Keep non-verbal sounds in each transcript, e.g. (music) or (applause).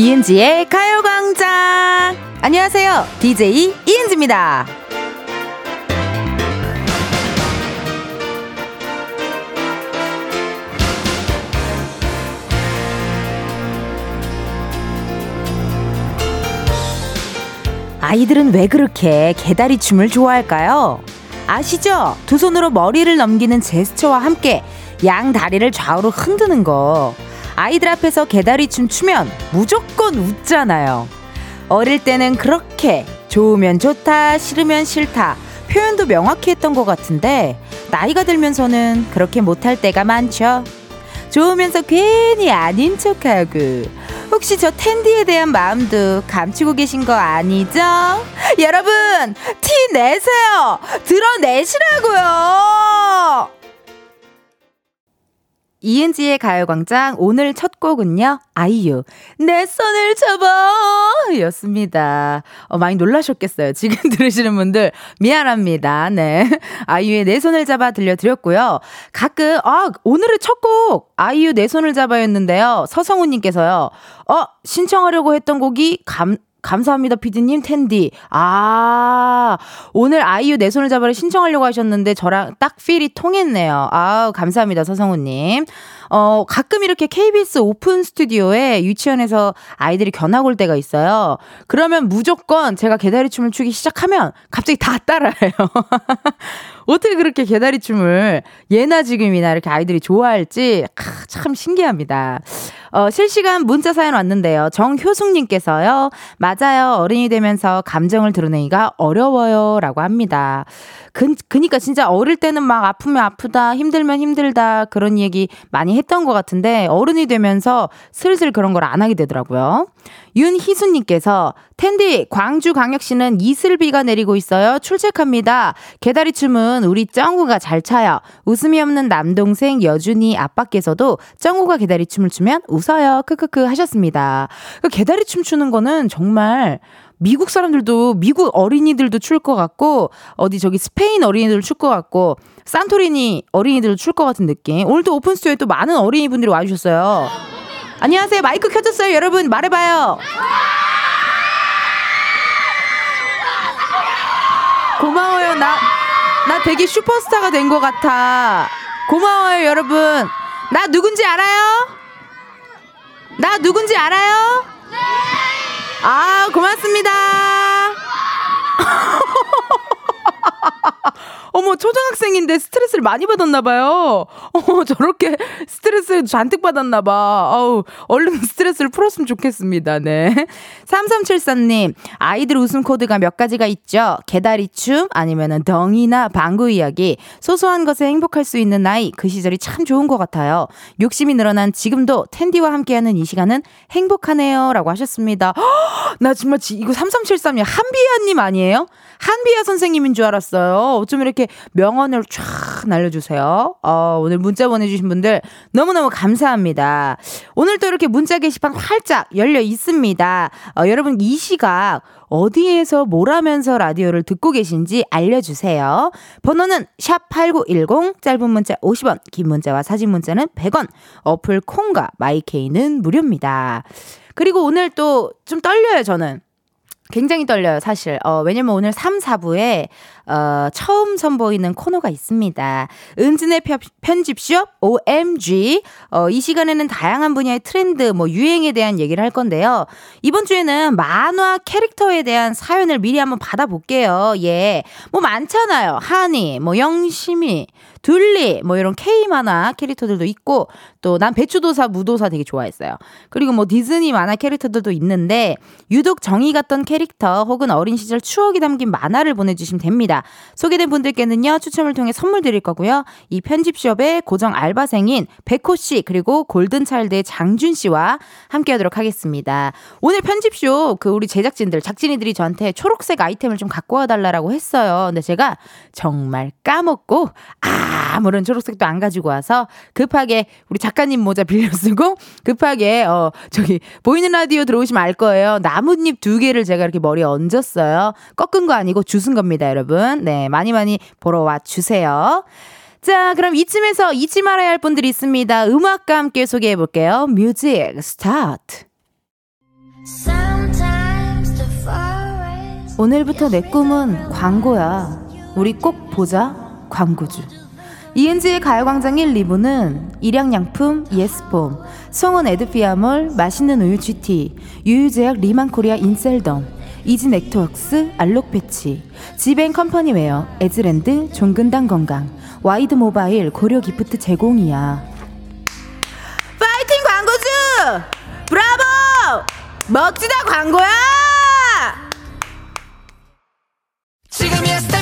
이은지의 가요광장! 안녕하세요. DJ 이은지입니다. 아이들은 왜 그렇게 개다리 춤을 좋아할까요? 아시죠? 두 손으로 머리를 넘기는 제스처와 함께 양 다리를 좌우로 흔드는 거. 아이들 앞에서 개다리 춤 추면 무조건 웃잖아요. 어릴 때는 그렇게 좋으면 좋다, 싫으면 싫다. 표현도 명확히 했던 것 같은데, 나이가 들면서는 그렇게 못할 때가 많죠. 좋으면서 괜히 아닌 척하고, 혹시 저 텐디에 대한 마음도 감추고 계신 거 아니죠? 여러분, 티 내세요! 드러내시라고요! 이은지의 가요광장 오늘 첫 곡은요, 아이유, 내 손을 잡아! 였습니다. 어, 많이 놀라셨겠어요. 지금 (laughs) 들으시는 분들, 미안합니다. 네. 아이유의 내 손을 잡아 들려드렸고요. 가끔, 아, 오늘의 첫 곡, 아이유 내 손을 잡아였는데요. 서성우님께서요, 어, 신청하려고 했던 곡이 감, 감사합니다, 피디님, 텐디. 아, 오늘 아이유 내 손을 잡아를 신청하려고 하셨는데 저랑 딱 필이 통했네요. 아우, 감사합니다, 서성우님. 어, 가끔 이렇게 KBS 오픈 스튜디오에 유치원에서 아이들이 견학 올 때가 있어요. 그러면 무조건 제가 개다리 춤을 추기 시작하면 갑자기 다 따라해요. (laughs) 어떻게 그렇게 개다리 춤을 예나 지금이나 이렇게 아이들이 좋아할지 참 신기합니다. 어, 실시간 문자 사연 왔는데요. 정효숙님께서요. 맞아요. 어른이 되면서 감정을 드러내기가 어려워요. 라고 합니다. 그, 그니까 진짜 어릴 때는 막 아프면 아프다, 힘들면 힘들다, 그런 얘기 많이 했던 것 같은데, 어른이 되면서 슬슬 그런 걸 안 하게 되더라고요. 윤희수님께서, 텐디, 광주광역시는 이슬비가 내리고 있어요. 출첵합니다. 개다리 춤은 우리 쩡구가 잘 차요. 웃음이 없는 남동생 여준이 아빠께서도 쩡구가 개다리 춤을 추면 웃어요. 크크크 하셨습니다. 그 개다리 춤 추는 거는 정말 미국 사람들도 미국 어린이들도 출 것 같고 어디 저기 스페인 어린이들 출 것 같고 산토리니 어린이들 출 것 같은 느낌. 오늘도 오픈 스튜디오에 또 많은 어린이분들이 와주셨어요. 안녕하세요. 마이크 켜졌어요. 여러분 말해봐요. 고마워요. 나, 나 되게 슈퍼스타가 된 것 같아. 고마워요, 여러분. 나 누군지 알아요? 나 누군지 알아요? 아, 고맙습니다. (laughs) 어머, 초등학생인데 스트레스를 많이 받았나봐요. (laughs) 어머, 저렇게 스트레스를 잔뜩 받았나봐. 아우, 얼른 스트레스를 풀었으면 좋겠습니다. 네. (laughs) 3374님, 아이들 웃음 코드가 몇 가지가 있죠. 개다리춤, 아니면은 덩이나 방구 이야기. 소소한 것에 행복할 수 있는 나이, 그 시절이 참 좋은 것 같아요. 욕심이 늘어난 지금도 텐디와 함께하는 이 시간은 행복하네요. 라고 하셨습니다. 허, (gasps) 나 정말 지, 이거 3373님, 한비아님 아니에요? 한비아 선생님인 줄 알았어요. 어쩜 이렇게 명언을 쫙 날려주세요. 어, 오늘 문자 보내주신 분들 너무너무 감사합니다. 오늘 또 이렇게 문자 게시판 활짝 열려 있습니다. 어, 여러분 이 시각 어디에서 뭘 하면서 라디오를 듣고 계신지 알려주세요. 번호는 샵8910, 짧은 문자 50원, 긴 문자와 사진 문자는 100원, 어플 콩과 마이케이는 무료입니다. 그리고 오늘 또 좀 떨려요, 저는. 굉장히 떨려요, 사실. 어, 왜냐면 오늘 3, 4부에, 어, 처음 선보이는 코너가 있습니다. 은진의 편집쇼, OMG. 어, 이 시간에는 다양한 분야의 트렌드, 뭐, 유행에 대한 얘기를 할 건데요. 이번 주에는 만화 캐릭터에 대한 사연을 미리 한번 받아볼게요. 예. 뭐, 많잖아요. 하니, 뭐, 영심이, 둘리 뭐 이런 K 만화 캐릭터들도 있고 또 난 배추도사 무도사 되게 좋아했어요. 그리고 뭐 디즈니 만화 캐릭터들도 있는데 유독 정이 갔던 캐릭터 혹은 어린 시절 추억이 담긴 만화를 보내주시면 됩니다. 소개된 분들께는요 추첨을 통해 선물 드릴 거고요. 이 편집숍의 고정 알바생인 백호 씨 그리고 골든차일드의 장준 씨와 함께하도록 하겠습니다. 오늘 편집숍 그 우리 제작진들 작진이들이 저한테 초록색 아이템을 좀 갖고 와달라고 했어요. 근데 제가 정말 까먹고 아 아무런 초록색도 안 가지고 와서 급하게 우리 작가님 모자 빌려 쓰고 (laughs) 급하게 어 저기 보이는 라디오 들어오시면 알 거예요. 나뭇잎 두 개를 제가 이렇게 머리에 얹었어요. 꺾은 거 아니고 주운 겁니다, 여러분. 네, 많이 많이 보러 와 주세요. 자, 그럼 이쯤에서 잊지 말아야 할 분들이 있습니다. 음악과 함께 소개해 볼게요. 뮤직 스타트. 오늘부터 내 꿈은 광고야. 우리 꼭 보자. 광고주. 이은지의 가요광장 1, 2부는 일양약품, 예스폼, 성원 에드피아몰, 맛있는 우유 GT, 유유제약 리만코리아 인셀덤, 이지넥트웍스, 알록배치, 지벤컴퍼니웨어, 에즈랜드, 종근당 건강, 와이드 모바일, 고려 기프트 제공이야. 파이팅 광고주! 브라보! 멋지다 광고야! 지금이야 스텝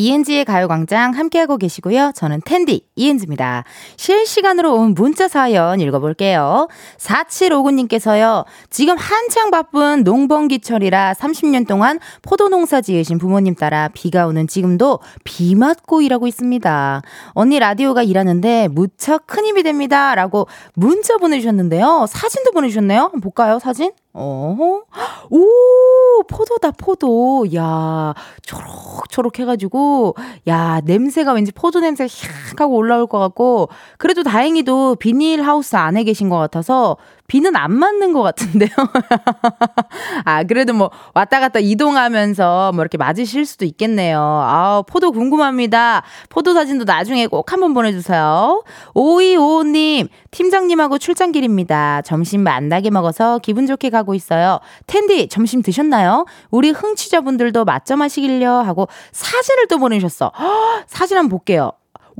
이은지의 가요광장 함께하고 계시고요. 저는 텐디 이은지입니다. 실시간으로 온 문자 사연 읽어볼게요. 4759님께서요. 지금 한창 바쁜 농번기철이라 30년 동안 포도 농사 지으신 부모님 따라 비가 오는 지금도 비 맞고 일하고 있습니다. 언니 라디오가 일하는데 무척 큰 힘이 됩니다. 라고 문자 보내주셨는데요. 사진도 보내주셨네요. 볼까요, 사진? 어허. 오, 포도다, 포도. 야, 초록초록 해가지고, 야, 냄새가 왠지 포도 냄새가 샥 하고 올라올 것 같고, 그래도 다행히도 비닐하우스 안에 계신 것 같아서 비는 안 맞는 것 같은데요. (laughs) 아, 그래도 뭐 왔다 갔다 이동하면서 뭐 이렇게 맞으실 수도 있겠네요. 아, 포도 궁금합니다. 포도 사진도 나중에 꼭 한번 보내주세요. 5255님, 팀장님하고 출장 길입니다. 점심 만나게 먹어서 기분 좋게 가고 있어요. 텐디, 점심 드셨나요? 우리 흥취자분들도 맛점 하시길요 하고 사진을 또 보내주셨어. 허, (gasps) 사진 한번 볼게요.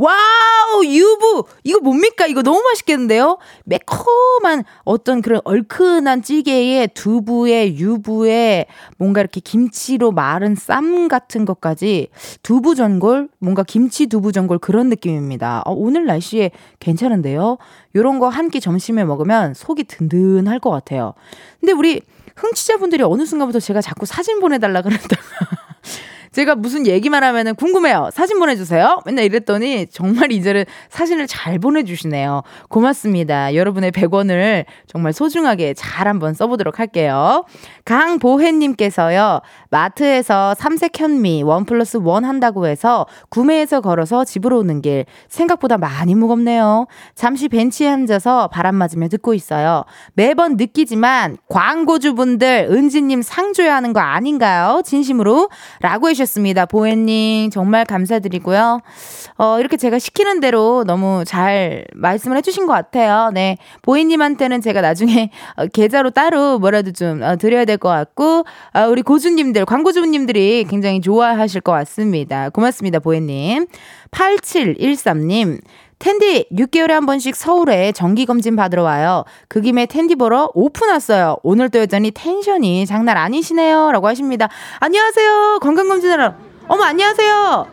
wow, 유부! 이거 뭡니까? 이거 너무 맛있겠는데요? 매콤한 어떤 그런 얼큰한 찌개에 두부에 유부에 뭔가 이렇게 김치로 말은 쌈 같은 것까지 두부 전골, 뭔가 김치 두부 전골 그런 느낌입니다. 어, 오늘 날씨에 괜찮은데요? 요런 거 한 끼 점심에 먹으면 속이 든든할 것 같아요. 근데 우리 흥취자분들이 어느 순간부터 제가 자꾸 사진 보내달라 그랬다가 (laughs) 제가 무슨 얘기만 하면은 궁금해요. 사진 보내주세요. 맨날 이랬더니 정말 이제는 사진을 잘 보내주시네요. 고맙습니다. 여러분의 100원을 정말 소중하게 잘 한번 써보도록 할게요. 강보혜님께서요. 마트에서 삼색 현미 원 플러스 원 한다고 해서 구매해서 걸어서 집으로 오는 길 생각보다 많이 무겁네요. 잠시 벤치에 앉아서 바람 맞으며 듣고 있어요. 매번 느끼지만 광고주분들 은지님 상 줘야 하는 거 아닌가요? 진심으로 라고 해주 셨습니다. 보혜님 정말 감사드리고요. 어, 이렇게 제가 시키는 대로 너무 잘 말씀을 해주신 것 같아요. 네. 보혜님한테는 제가 나중에 어, 계좌로 따로 뭐라도 좀 어, 드려야 될 것 같고 어, 우리 고주님들 분들, 광고주분님들이 굉장히 좋아하실 것 같습니다. 고맙습니다, 보혜님. 8713님. 텐디 6개월에 한 번씩 서울에 정기 검진 받으러 와요. 그 김에 텐디 보러 오픈 왔어요. 오늘 또 여전히 텐션이 장난 아니시네요. 라고 하십니다. 안녕하세요. 건강 검진하러. 어머, 안녕하세요.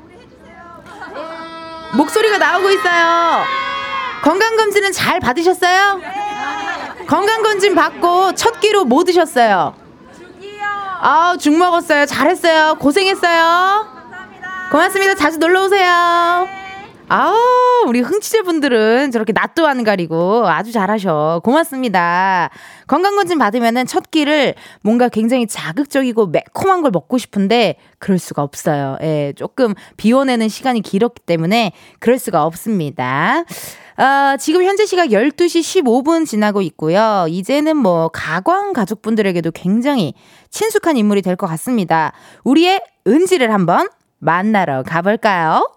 목소리가 나오고 있어요. 건강 검진은 잘 받으셨어요? 건강 검진 받고 첫 끼로 뭐 드셨어요? 아, 죽 먹었어요. 잘했어요. 고생했어요. 감사합니다. 고맙습니다. 자주 놀러 오세요. 아, 우리 흥취자분들은 저렇게 낯도 안 가리고 아주 잘하셔. 고맙습니다. 건강검진 받으면은 첫 끼를 뭔가 굉장히 자극적이고 매콤한 걸 먹고 싶은데 그럴 수가 없어요. 예, 조금 비워내는 시간이 길었기 때문에 그럴 수가 없습니다. 어, 지금 현재 시각 12시 15분 지나고 있고요. 이제는 뭐 가광 가족분들에게도 굉장히 친숙한 인물이 될 것 같습니다. 우리의 은지를 한번 만나러 가볼까요?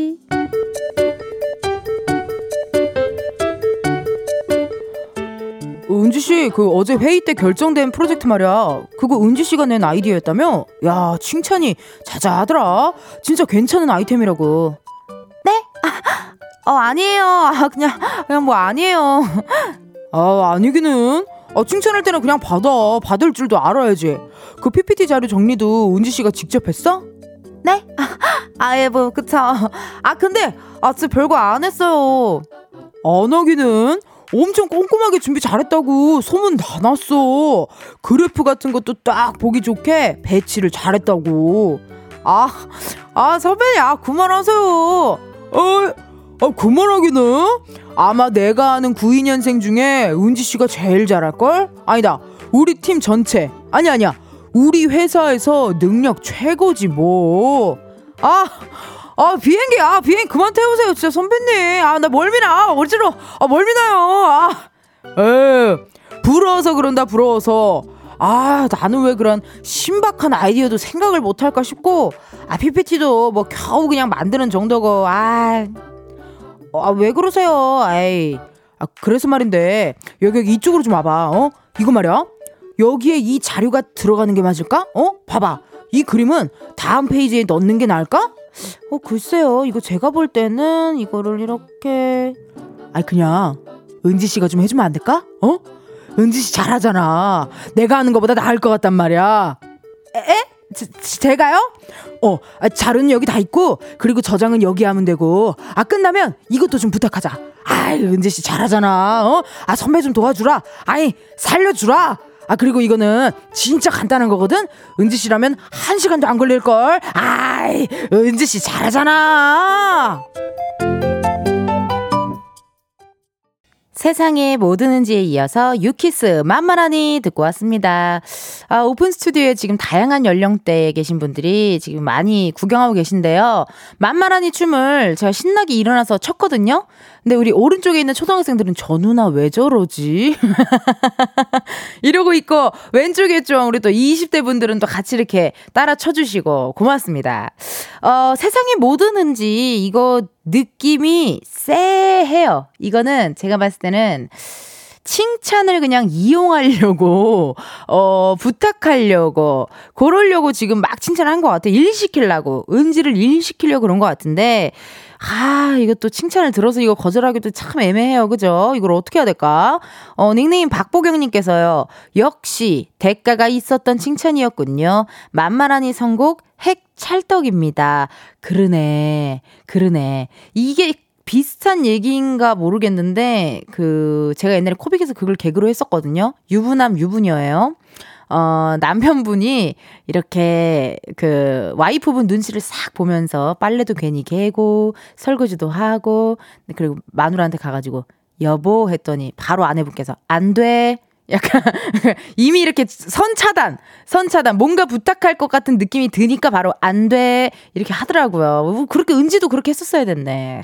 그 어제 회의 때 결정된 프로젝트 말이야. 그거 은지 씨가 낸 아이디어였다며? 야, 칭찬이 자자하더라. 진짜 괜찮은 아이템이라고. 네? 아, 어, 아니에요. 아, 그냥, 그냥 뭐 아니에요. 아, 아니기는. 아, 칭찬할 때는 그냥 받아. 받을 줄도 알아야지. 그 PPT 자료 정리도 은지 씨가 직접 했어? 네? 아, 예, 뭐, 그쵸. 아, 근데, 아, 진짜 별거 안 했어요. 안 하기는? 엄청 꼼꼼하게 준비 잘했다고 소문 다 났어. 그래프 같은 것도 딱 보기 좋게 배치를 잘했다고. 아, 아, 선배님, 아, 그만하세요. 어, 아, 그만하기는? 아마 내가 아는 92년생 중에 은지 씨가 제일 잘할걸? 아니다. 우리 팀 전체. 아니, 아니야. 우리 회사에서 능력 최고지, 뭐. 아, 아, 비행기, 아, 비행 그만 태우세요, 진짜 선배님. 아, 나 멀미나. 어지러 아, 멀미나요. 아, 에, 부러워서 그런다, 부러워서. 아, 나는 왜 그런 신박한 아이디어도 생각을 못할까 싶고, 아, PPT도 뭐 겨우 그냥 만드는 정도고, 아, 아, 왜 그러세요? 아이. 아, 그래서 말인데, 여기, 여기 이쪽으로 좀 와봐, 어? 이거 말이야. 여기에 이 자료가 들어가는 게 맞을까? 어? 봐봐. 이 그림은 다음 페이지에 넣는 게 나을까? 어, 글쎄요. 이거 제가 볼 때는 이거를 이렇게. 아이, 그냥, 은지 씨가 좀 해주면 안 될까? 어? 은지 씨 잘하잖아. 내가 하는 것보다 나을 것 같단 말이야. 에? 제, 제가요? 어, 아, 자료는 여기 다 있고, 그리고 저장은 여기 하면 되고, 아, 끝나면 이것도 좀 부탁하자. 아이, 은지 씨 잘하잖아. 어? 아, 선배 좀 도와주라. 아이, 살려주라. 아, 그리고 이거는 진짜 간단한 거거든? 은지 씨라면 한 시간도 안 걸릴 걸? 아이, 은지 씨 잘하잖아! 세상의 모든 은지에 이어서 유키스 만만하니 듣고 왔습니다. 아, 오픈 스튜디오에 지금 다양한 연령대에 계신 분들이 지금 많이 구경하고 계신데요. 만만하니 춤을 제가 신나게 일어나서 췄거든요. 근데 우리 오른쪽에 있는 초등학생들은 저 누나 왜 저러지? (laughs) 이러고 있고 왼쪽에 좀 우리 또 20대 분들은 또 같이 이렇게 따라 쳐주시고 고맙습니다. 어, 세상에 뭐 드는지 이거 느낌이 쎄해요. 이거는 제가 봤을 때는 칭찬을 그냥 이용하려고, 어, 부탁하려고, 그러려고 지금 막 칭찬한 것 같아. 일 시키려고. 은지를 일 시키려고 그런 것 같은데, 아, 이것도 칭찬을 들어서 이거 거절하기도 참 애매해요. 그죠? 이걸 어떻게 해야 될까? 어, 닉네임 박보경님께서요. 역시 대가가 있었던 칭찬이었군요. 만만하니 선곡 핵 찰떡입니다. 그러네. 그러네. 이게 비슷한 얘기인가 모르겠는데, 그, 제가 옛날에 코빅에서 그걸 개그로 했었거든요. 유부남 유부녀예요. 어, 남편분이 이렇게 그 와이프분 눈치를 싹 보면서 빨래도 괜히 개고 설거지도 하고 그리고 마누라한테 가가지고 여보 했더니 바로 아내분께서 안 돼. 약간 (laughs) 이미 이렇게 선차단, 선차단 뭔가 부탁할 것 같은 느낌이 드니까 바로 안 돼. 이렇게 하더라고요. 그렇게 은지도 그렇게 했었어야 됐네.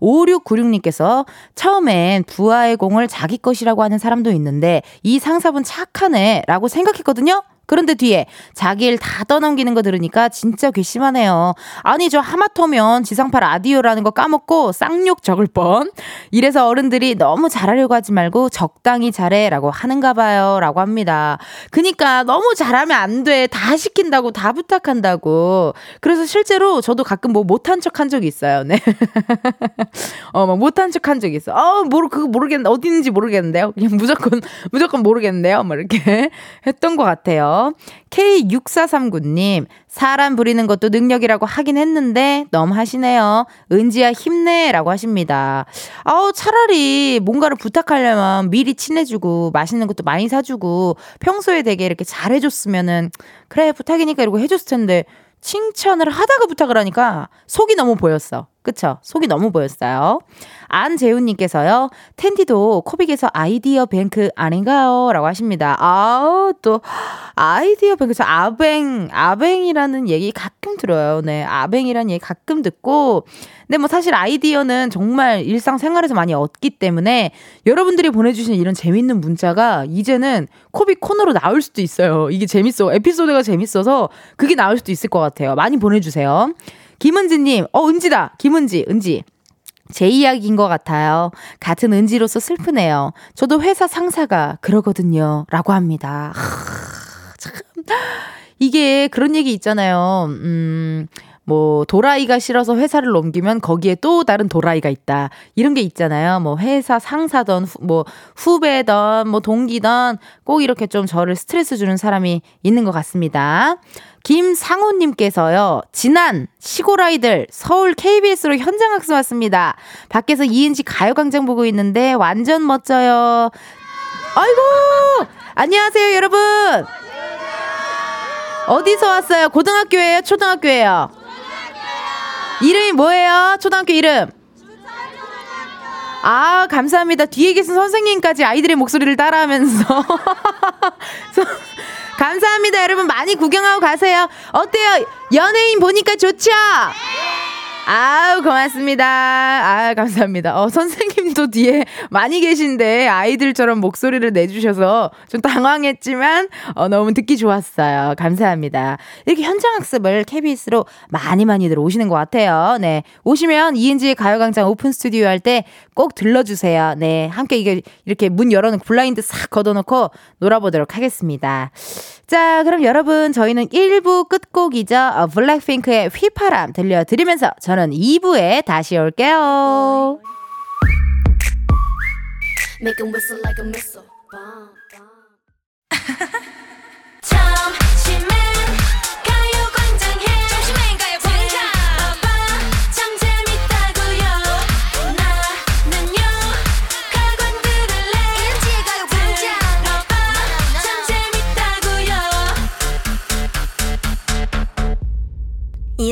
5696님께서 처음엔 부하의 공을 자기 것이라고 하는 사람도 있는데 이 상사분 착하네 라고 생각했거든요. 그런데 뒤에 자기 일 다 떠넘기는 거 들으니까 진짜 괘씸하네요. 아니 저 하마터면 지상파 라디오라는 거 까먹고 쌍욕 적을 뻔. 이래서 어른들이 너무 잘하려고 하지 말고 적당히 잘해라고 하는가 봐요라고 합니다. 그니까 너무 잘하면 안 돼. 다 시킨다고 다 부탁한다고. 그래서 실제로 저도 가끔 뭐 못한 척 한 적이 있어요. 네. (laughs) 어, 막 못한 척 한 적이 있어. 어, 모르 그거 모르겠는데 어디 있는지 모르겠는데요. 그냥 무조건 무조건 모르겠는데요. 뭐 이렇게 (laughs) 했던 것 같아요. K6439님, 사람 부리는 것도 능력이라고 하긴 했는데, 너무 하시네요. 은지야 힘내. 라고 하십니다. 아우, 차라리 뭔가를 부탁하려면 미리 친해주고, 맛있는 것도 많이 사주고, 평소에 되게 이렇게 잘해줬으면은, 그래, 부탁이니까 이러고 해줬을 텐데, 칭찬을 하다가 부탁을 하니까 속이 너무 보였어. 그쵸? 속이 너무 보였어요. 안재훈님께서요, 텐디도 코빅에서 아이디어 뱅크 아닌가요? 라고 하십니다. 아우, 또, 아이디어 뱅크에서 아뱅, 아뱅이라는 얘기 가끔 들어요. 네, 아뱅이라는 얘기 가끔 듣고, 근데 뭐 사실 아이디어는 정말 일상생활에서 많이 얻기 때문에 여러분들이 보내주신 이런 재밌는 문자가 이제는 코빅 코너로 나올 수도 있어요. 이게 재밌어. 에피소드가 재밌어서 그게 나올 수도 있을 것 같아요. 많이 보내주세요. 김은지님, 어, 은지다. 김은지, 은지. 제 이야기인 것 같아요. 같은 은지로서 슬프네요. 저도 회사 상사가 그러거든요. 라고 합니다. 하, 참. 이게 그런 얘기 있잖아요. 음, 뭐 도라이가 싫어서 회사를 옮기면 거기에 또 다른 도라이가 있다. 이런 게 있잖아요. 뭐 회사 상사던 후, 뭐 후배던 뭐 동기던 꼭 이렇게 좀 저를 스트레스 주는 사람이 있는 것 같습니다. 김상호님께서요, 지난 시골 아이들 서울 KBS로 현장학습 왔습니다. 밖에서 이은지 가요광장 보고 있는데 완전 멋져요. 아이고! 안녕하세요, 여러분! 어디서 왔어요? 고등학교예요? 초등학교예요? 이름이 뭐예요? 초등학교 이름? 아, 감사합니다. 뒤에 계신 선생님까지 아이들의 목소리를 따라하면서. (laughs) 감사합니다. 여러분 많이 구경하고 가세요. 어때요? 연예인 보니까 좋죠? 아우 고맙습니다. 아 감사합니다. 어 선생님도 뒤에 많이 계신데 아이들처럼 목소리를 내주셔서 좀 당황했지만 어 너무 듣기 좋았어요. 감사합니다. 이렇게 현장 학습을 KBS로 많이 많이들 오시는 것 같아요. 네 오시면 이은지의 가요광장 오픈 스튜디오 할 때 꼭 들러주세요. 네 함께 이게 이렇게 문 열어놓고 블라인드 싹 걷어놓고 놀아보도록 하겠습니다. 자 그럼 여러분 저희는 1부 끝곡이죠. 어, 블랙핑크의 휘파람 들려드리면서 저는 2부에 다시 올게요.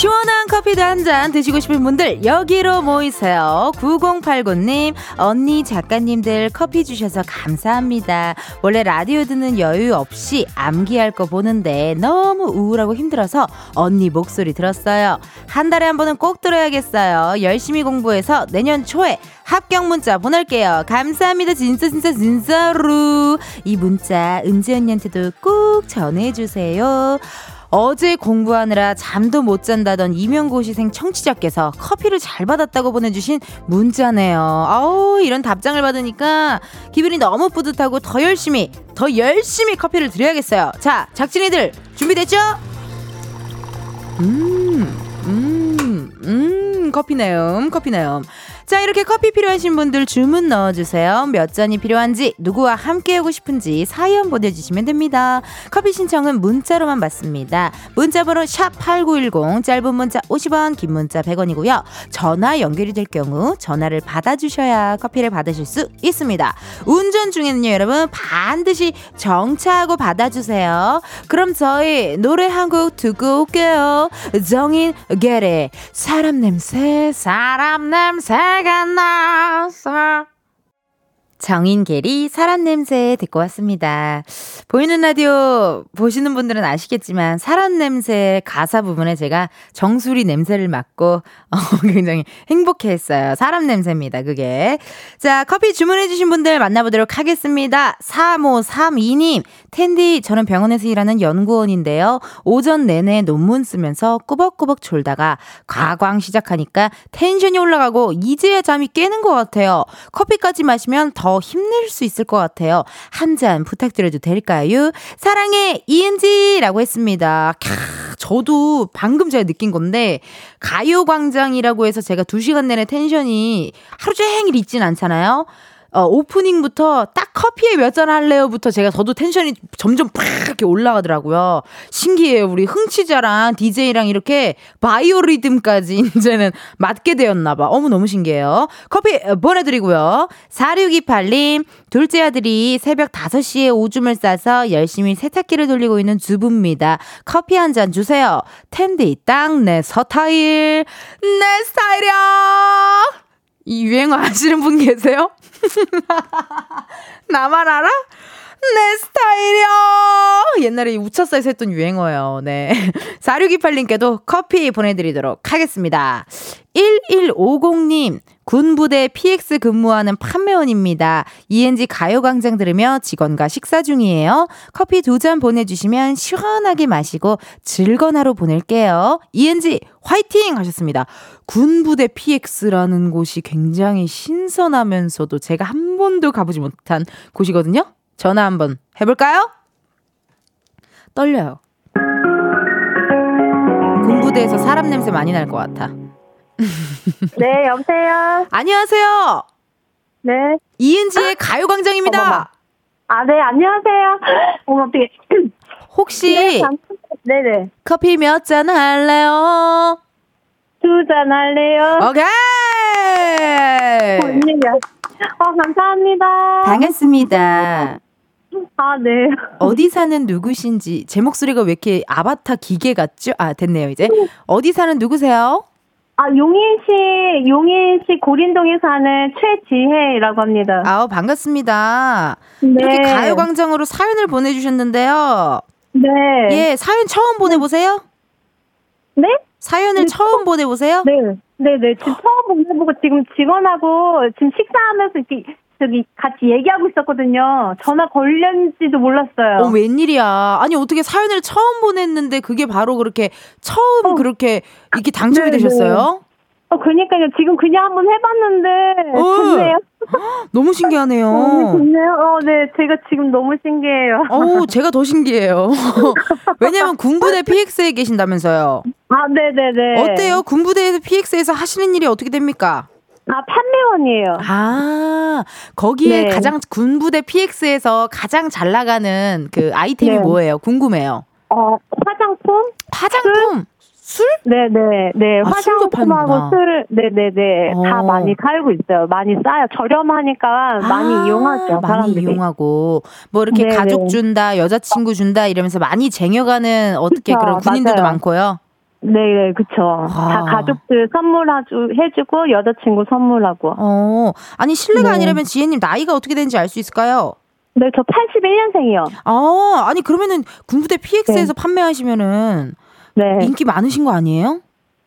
시원한 커피도 한 잔 드시고 싶은 분들 여기로 모이세요. 9089님, 언니 작가님들 커피 주셔서 감사합니다. 원래 라디오 듣는 여유 없이 암기할 거 보는데 너무 우울하고 힘들어서 언니 목소리 들었어요. 한 달에 한 번은 꼭 들어야겠어요. 열심히 공부해서 내년 초에 합격 문자 보낼게요. 감사합니다. 진짜 진짜 진짜로. 이 문자 은지 언니한테도 꼭 전해주세요. 어제 공부하느라 잠도 못 잔다던 임용고시생 청취자께서 커피를 잘 받았다고 보내주신 문자네요. 아우, 이런 답장을 받으니까 기분이 너무 뿌듯하고 더 열심히, 더 열심히 커피를 드려야겠어요. 자, 작진이들, 준비됐죠? 음, 음, 음, 커피 내음, 커피 내음. 자, 이렇게 커피 필요하신 분들 주문 넣어주세요. 몇 잔이 필요한지, 누구와 함께 하고 싶은지 사연 보내주시면 됩니다. 커피 신청은 문자로만 받습니다. 문자번호 샵8910, 짧은 문자 50원, 긴 문자 100원이고요. 전화 연결이 될 경우 전화를 받아주셔야 커피를 받으실 수 있습니다. 운전 중에는요, 여러분 반드시 정차하고 받아주세요. 그럼 저희 노래 한 곡 듣고 올게요. 정인 게레 사람 냄새, 사람 냄새. 내가 나서 정인 게리 사람 냄새 듣고 왔습니다. 보이는 라디오 보시는 분들은 아시겠지만 사람 냄새 가사 부분에 제가 정수리 냄새를 맡고 (laughs) 어, 굉장히 행복해 했어요. 사람 냄새입니다. 그게. 자, 커피 주문해 주신 분들 만나보도록 하겠습니다. 3532님. 텐디 저는 병원에서 일하는 연구원인데요. 오전 내내 논문 쓰면서 꾸벅꾸벅 졸다가 가광 시작하니까 텐션이 올라가고 이제야 잠이 깨는 것 같아요. 커피까지 마시면 더 힘낼 수 있을 것 같아요. 한 잔 부탁드려도 될까요? 사랑해, 이은지 라고 했습니다. 캬, 저도 방금 제가 느낀 건데, 가요광장이라고 해서 제가 두 시간 내내 텐션이 하루 종일 있진 않잖아요? 어, 오프닝부터 딱 커피에 몇 잔 할래요부터 제가 저도 텐션이 점점 팍 이렇게 올라가더라고요. 신기해요. 우리 흥취자랑 DJ랑 이렇게 바이오 리듬까지 (laughs) 이제는 맞게 되었나봐. 어머, 너무 신기해요. 커피 보내드리고요. 4628님, 둘째 아들이 새벽 5시에 오줌을 싸서 열심히 세탁기를 돌리고 있는 주부입니다. 커피 한 잔 주세요. 텐디, 땅, 내 서타일. 내 스타일이야! 이 유행어 아시는 분 계세요? (laughs) 나만 알아? 내 스타일이야! 옛날에 우차사에서 했던 유행어예요. 네. (laughs) 4628님께도 커피 보내드리도록 하겠습니다. 1150님, 군부대 PX 근무하는 판매원입니다. ENG 가요광장 들으며 직원과 식사 중이에요. 커피 두 잔 보내주시면 시원하게 마시고 즐거운 하루 보낼게요. ENG 화이팅! 하셨습니다. 군부대 PX라는 곳이 굉장히 신선하면서도 제가 한 번도 가보지 못한 곳이거든요. 전화 한번 해볼까요? 떨려요. 군부대에서 사람 냄새 많이 날 것 같아. 네, 여보세요? 안녕하세요. 네. 이은지의 가요광장입니다. 어머머. 아, 네, 안녕하세요. 어머, 어떻게. 혹시 네, 감- 네네. 커피 몇 잔 할래요? 두 잔 할래요? 오케이! 어, 감사합니다. 반갑습니다. 아, 네. 어디 사는 누구신지 제 목소리가 왜 이렇게 아바타 기계 같죠? 아 됐네요 이제 어디 사는 누구세요? 아, 용인시, 용인시 고린동에 사는 최지혜라고 합니다. 아우 반갑습니다. 네. 이렇게 가요광장으로 사연을 보내주셨는데요. 네. 예 사연 처음 보내보세요. 네? 사연을 처음 보내보세요. 네. 네네. 지금 처음 보내보고 지금 직원하고 지금 식사하면서 이렇게 저기 같이 얘기하고 있었거든요. 전화 걸렸는지도 몰랐어요. 어 웬일이야? 아니 어떻게 사연을 처음 보냈는데 그게 바로 그렇게 처음 어. 그렇게 이렇게 당첨이 네, 되셨어요? 어, 그니까요. 지금 그냥 한번 해봤는데, 어. 좋네요. (gasps) 너무 어, 신기하네요. 좋네요. 어, 네. 제가 지금 너무 신기해요. 어우 제가 더 신기해요. (laughs) 왜냐면 군부대 PX에 계신다면서요. 아, 네네네. 어때요? 군부대에서 PX에서 하시는 일이 어떻게 됩니까? 아, 판매원이에요. 아, 거기에 네. 가장 군부대 PX에서 가장 잘 나가는 그 아이템이 네. 뭐예요? 궁금해요. 어, 화장품? 화장품? 술? 네네, 네. 아, 술도 화장품하고. 술을, 네네네. 다 어. 많이 팔고 있어요. 많이 싸요. 저렴하니까 많이 아, 이용하죠. 많이 사람들이. 이용하고 뭐 이렇게 네네. 가족 준다, 여자친구 준다 이러면서 많이 쟁여가는 어떻게 그쵸, 그런 군인들도 맞아요. 많고요. 네, 네, 그쵸. 아. 다 가족들 선물하주, 해주고, 여자친구 선물하고. 어, 아니 실례가 네. 아니라면 지혜님 나이가 어떻게 되는지 알 수 있을까요? 네, 저 81년생이요. 아, 아니 그러면은 군부대 PX에서 판매하시면은 네. 인기 많으신 거 아니에요?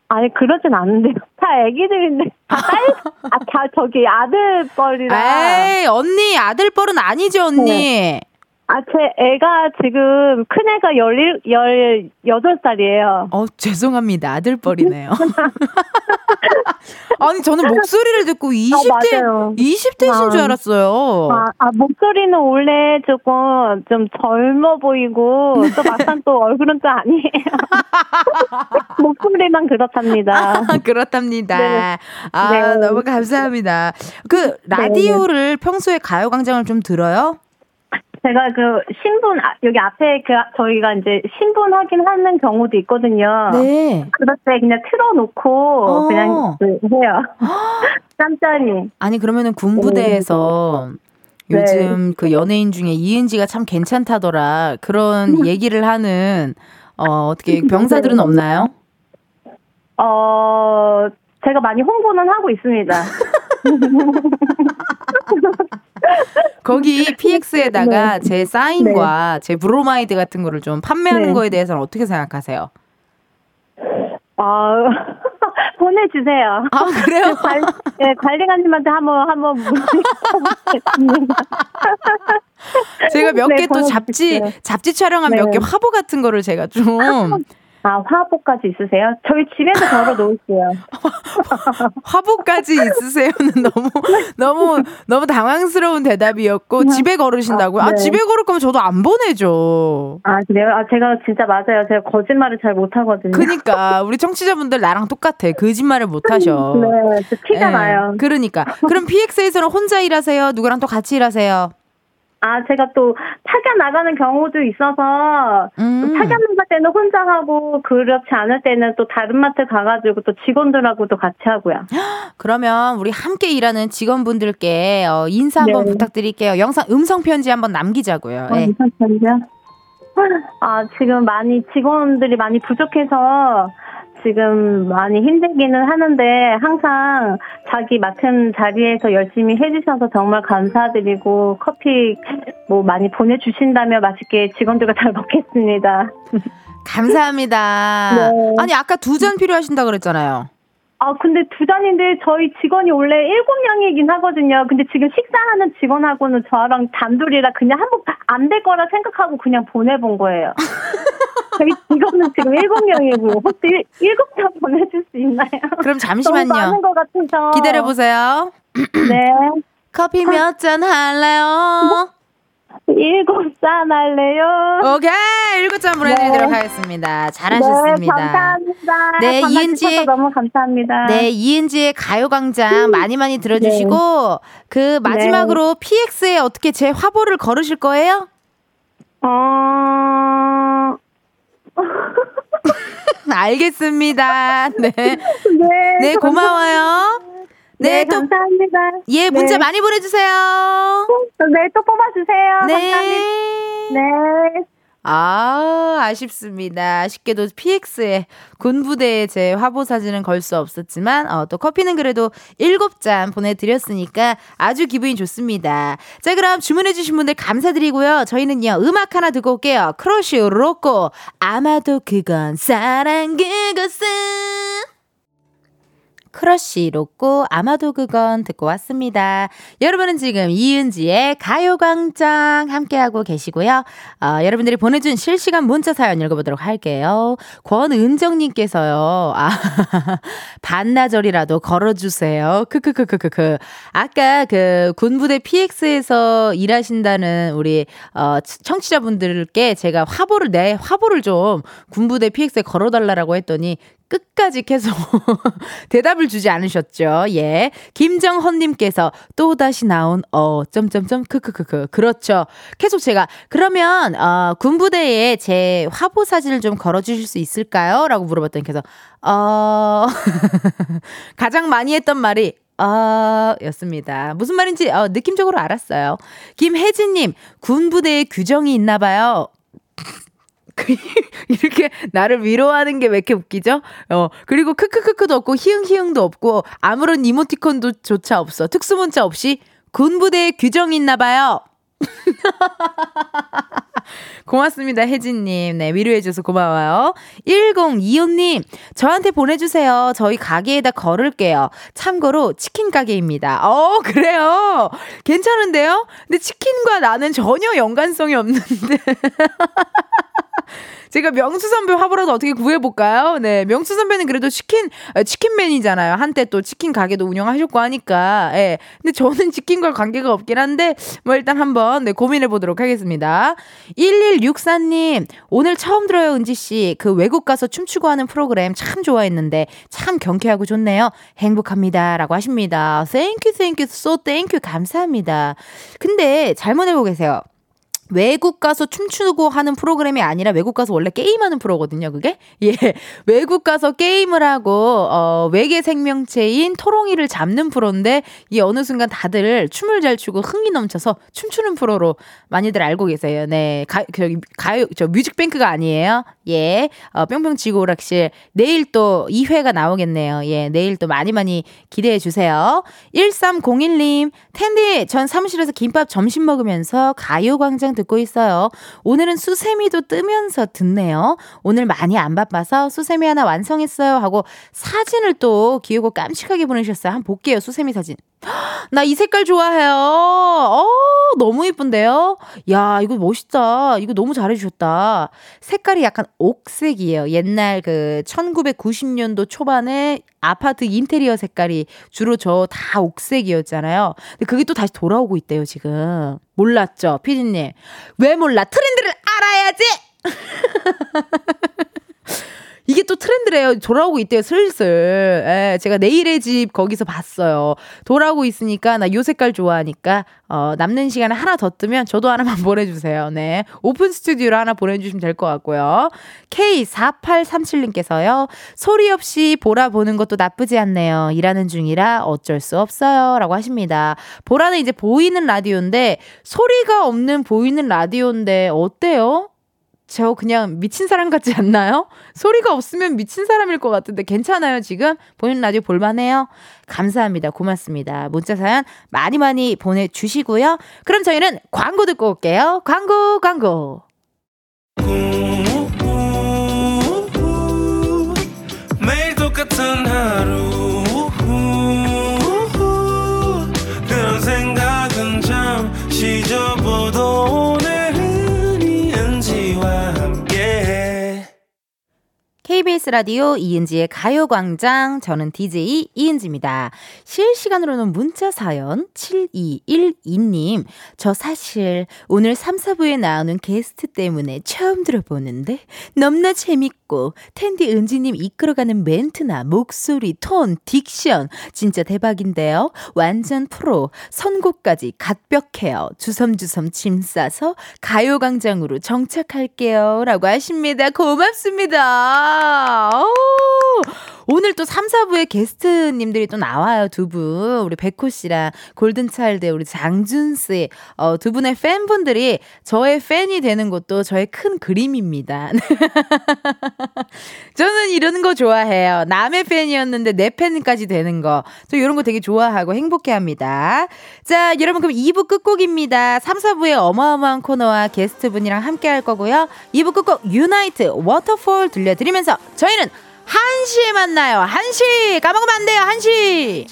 아니, 그러진 않은데요. (laughs) 다 애기들인데. 다 딸, (laughs) 아, 다 저기 아들뻘이라. 에이, 언니 아들뻘은 아니죠, 언니. 아, 제 애가 지금, 큰 애가 열, 열, 여덟 살이에요. 어, 죄송합니다. 아들뻘이네요. (laughs) 아니, 저는 목소리를 듣고 20대, 아, 맞아요. 20대신 줄 아. 알았어요. 아, 아, 목소리는 원래 조금 좀 젊어 보이고, 또 막상 또 얼굴은 또 아니에요. (laughs) 목소리만 그렇답니다. 아, (laughs) 그렇답니다. 네. 아, 네. 너무 감사합니다. 그, 라디오를 평소에 가요광장을 좀 들어요? 제가 그 신분, 아, 여기 앞에 그, 저희가 이제 신분 확인하는 경우도 있거든요. 네. 그럴 때 그냥 틀어놓고, 어. 그냥 그 해요. (gasps) 짠짠이. 아니, 그러면은 군부대에서 네. 요즘 그 연예인 중에 이은지가 참 괜찮다더라. 그런 (laughs) 얘기를 하는, 어, 어떻게 병사들은 없나요? 어, 제가 많이 홍보는 하고 있습니다. (laughs) 거기 PX에다가 제 사인과 네. 제 브로마이드 같은 거를 좀 판매하는 네. 거에 대해서는 어떻게 생각하세요? 어, (laughs) 보내주세요. 아, 그래요? (laughs) 관, 예, 관리관님한테 한번, 한번. 제가 몇 네, 개또 잡지. 잡지 촬영한 네. 몇개 화보 같은 거를 제가 좀. (laughs) 아, 화보까지 있으세요? 저희 집에서 걸어 (laughs) 놓을게요. (laughs) 화보까지 있으세요는 너무, 너무, 너무 당황스러운 대답이었고, 집에 걸으신다고요? 아, 네. 집에 걸을 거면 저도 안 보내죠. 아, 그래요? 아, 제가 진짜 맞아요. 제가 거짓말을 잘 못하거든요. 그니까, 우리 청취자분들 나랑 똑같아. 거짓말을 못 하셔. 네, 저 티가 예, 나요. 그러니까. 그럼 PX에서는 혼자 일하세요? 누구랑 또 같이 일하세요? 아, 제가 또 파견 나가는 경우도 있어서, 음. 또 파견 나갈 때는 혼자 하고, 그렇지 않을 때는 또 다른 마트 가가지고 또 직원들하고도 같이 하고요. 그러면 우리 함께 일하는 직원분들께 어, 인사 한번 네. 부탁드릴게요. 영상 음성 편지 한번 남기자고요. 어, 예. 괜찮은데요? 아, 지금 많이 직원들이 많이 부족해서 지금 많이 힘들기는 하는데 항상 자기 맡은 자리에서 열심히 해주셔서 정말 감사드리고 커피 뭐 많이 보내주신다며 맛있게 직원들과 잘 먹겠습니다. (laughs) 감사합니다. 네. 아니 아까 두 잔 필요하신다 그랬잖아요. 아, 근데 두 잔인데 저희 직원이 원래 일곱 명이긴 하거든요. 근데 지금 식사하는 직원하고는 저랑 단둘이라 그냥 한번 안 될 거라 생각하고 그냥 보내본 거예요. (laughs) 저희 직원은 지금 일곱 명이고 혹시 일곱 잔 보내줄 수 있나요? 그럼 잠시만요. 너무 많은 것 같아서. 기다려보세요. 네. (clears throat) 커피 몇 잔 할래요? 일곱 잔 할래요. 오케이 일곱 잔 보내드리도록 네. 하겠습니다. 잘하셨습니다. 네, 감사합니다. 네 이은지 너무 감사합니다. 네 이은지의 가요광장 많이 많이 들어주시고 네. 그 마지막으로 네. PX에 어떻게 제 화보를 걸으실 거예요? 어. (laughs) 알겠습니다. 네. (laughs) 네, 네 고마워요. 네, 네 감사합니다. 예, 문자 네. 많이 보내주세요. 네, 또 뽑아주세요. 네. 감사합니다. 네. 아, 아쉽습니다. 아쉽게도 PX에 군부대에 제 화보 사진은 걸 수 없었지만, 어, 또 커피는 그래도 7잔 보내드렸으니까 아주 기분이 좋습니다. 자, 그럼 주문해주신 분들 감사드리고요. 저희는요, 음악 하나 듣고 올게요. 크러쉬 로꼬. 아마도 그건 사랑 그것은. 크러쉬 로꼬 아마도 그건 듣고 왔습니다. 여러분은 지금 이은지의 가요광장 함께하고 계시고요. 어, 여러분들이 보내준 실시간 문자 사연 읽어보도록 할게요. 권은정님께서요. 아, (laughs) 반나절이라도 걸어주세요. 크크크크크크. 아까 그 군부대 PX에서 일하신다는 우리 어, 청취자분들께 제가 화보를 내 화보를 좀 군부대 PX에 걸어달라고 했더니 끝까지 계속 (laughs) 대답을 주지 않으셨죠. 예. 김정헌님께서 또다시 나온, 어, 점점점, 크크크크. 그렇죠. 계속 제가, 그러면, 어, 군부대에 제 화보 사진을 좀 걸어주실 수 있을까요? 라고 물어봤더니 계속, 어, (laughs) 가장 많이 했던 말이, 아, 였습니다. 무슨 말인지, 어, 느낌적으로 알았어요. 김혜진님, 군부대에 규정이 있나 봐요. (laughs) 이렇게 나를 위로하는 게 왜 이렇게 웃기죠? 어, 그리고 크크크크도 없고 히응히응도 없고 아무런 이모티콘도 조차 없어. 특수 문자 없이 군부대에 규정이 있나 봐요. (laughs) 고맙습니다, 혜진님. 네, 위로해줘서 고마워요. 1025님, 저한테 보내주세요. 저희 가게에다 걸을게요. 참고로 치킨 가게입니다. 어, 그래요? 괜찮은데요? 근데 치킨과 나는 전혀 연관성이 없는데. (laughs) (laughs) 제가 명수 선배 화보라도 어떻게 구해볼까요? 네, 명수 선배는 그래도 치킨, 아, 치킨맨이잖아요. 한때 또 치킨 가게도 운영하셨고 하니까. 예. 근데 저는 치킨과 관계가 없긴 한데, 뭐 일단 한번, 네, 고민해보도록 하겠습니다. 1164님, 오늘 처음 들어요, 은지씨. 그 외국 가서 춤추고 하는 프로그램 참 좋아했는데, 참 경쾌하고 좋네요. 행복합니다. 라고 하십니다. Thank you, thank you, so thank you. 감사합니다. 근데 잘못 알고 계세요. 외국 가서 춤추고 하는 프로그램이 아니라 외국 가서 원래 게임하는 프로거든요, 그게? 예. (laughs) 외국 가서 게임을 하고, 어, 외계 생명체인 토롱이를 잡는 프로인데, 이 어느 순간 다들 춤을 잘 추고 흥이 넘쳐서 춤추는 프로로 많이들 알고 계세요. 네. 가, 저기, 가요, 저 뮤직뱅크가 아니에요. 예. 어, 뿅뿅 지구 오락실. 내일 또 2회가 나오겠네요. 예. 내일 또 많이 많이 기대해 주세요. 1301님, 텐디, 전 사무실에서 김밥 점심 먹으면서 가요광장 듣고 있어요. 오늘은 수세미도 뜨면서 듣네요. 오늘 많이 안 바빠서 수세미 하나 완성했어요. 하고 사진을 또 귀여고 깜찍하게 보내주셨어요. 한번 볼게요. 수세미 사진. 나 이 색깔 좋아해요. 어, 너무 예쁜데요? 야, 이거 멋있다. 이거 너무 잘해주셨다. 색깔이 약간 옥색이에요. 옛날 그 1990년도 초반에 아파트 인테리어 색깔이 주로 저 다 옥색이었잖아요. 근데 그게 또 다시 돌아오고 있대요, 지금. 몰랐죠, 피디님? 왜 몰라? 트렌드를 알아야지! (laughs) 이게 또 트렌드래요. 돌아오고 있대요, 슬슬. 예, 제가 내일의 집 거기서 봤어요. 돌아오고 있으니까 나 요 색깔 좋아하니까, 어, 남는 시간에 하나 더 뜨면 저도 하나만 (laughs) 보내주세요. 네. 오픈 스튜디오로 하나 보내주시면 될 것 같고요. K4837님께서요, 소리 없이 보라 보는 것도 나쁘지 않네요. 일하는 중이라 어쩔 수 없어요. 라고 하십니다. 보라는 이제 보이는 라디오인데, 소리가 없는 보이는 라디오인데, 어때요? 저 그냥 미친 사람 같지 않나요? 소리가 없으면 미친 사람일 것 같은데 괜찮아요, 지금? 보는 라디오 볼만해요? 감사합니다. 고맙습니다. 문자 사연 많이 많이 보내주시고요. 그럼 저희는 광고 듣고 올게요. 광고, 광고. KBS 라디오 이은지의 가요광장. 저는 DJ 이은지입니다. 실시간으로는 문자 사연 7212님. 저 사실 오늘 3, 4부에 나오는 게스트 때문에 처음 들어보는데 너무나 재밌고 텐디 은지님 이끌어가는 멘트나 목소리, 톤, 딕션 진짜 대박인데요. 완전 프로. 선곡까지 갓벽해요. 주섬주섬 짐 싸서 가요광장으로 정착할게요. 라고 하십니다. 고맙습니다. 오, 늘 또 3, 4부에 게스트님들이 또 나와요, 두 분. 우리 백호 씨랑 골든차일드 우리 장준 씨. 어, 두 분의 팬분들이 저의 팬이 되는 것도 저의 큰 그림입니다. (laughs) 저는 이런 거 좋아해요. 남의 팬이었는데 내 팬까지 되는 거. 저 이런 거 되게 좋아하고 행복해 합니다. 자, 여러분 그럼 2부 끝곡입니다. 3, 4부에 어마어마한 코너와 게스트분이랑 함께 할 거고요. 2부 끝곡 유나이트 Waterfall 들려드리면서 저희는 1시에 만나요. 1시! 까먹으면 안 돼요, 1시!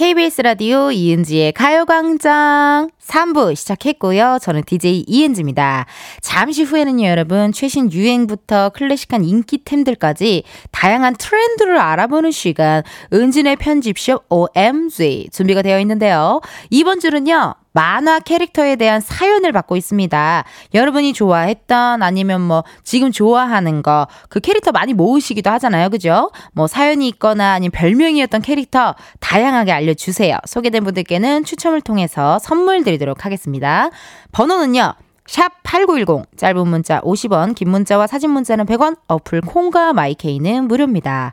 KBS 라디오 이은지의 가요광장 3부 시작했고요. 저는 DJ 이은지입니다. 잠시 후에는요, 여러분, 최신 유행부터 클래식한 인기템들까지 다양한 트렌드를 알아보는 시간, 은진의 편집숍 OMG 준비가 되어 있는데요. 이번 주는요, 만화 캐릭터에 대한 사연을 받고 있습니다. 여러분이 좋아했던 아니면 뭐 지금 좋아하는 거 그 캐릭터 많이 모으시기도 하잖아요. 그죠? 뭐 사연이 있거나 아니면 별명이었던 캐릭터 다양하게 알려주세요. 소개된 분들께는 추첨을 통해서 선물 드리도록 하겠습니다. 번호는요. 샵 8910 짧은 문자 50원 긴 문자와 사진 문자는 100원 어플 콩과 마이케이는 무료입니다.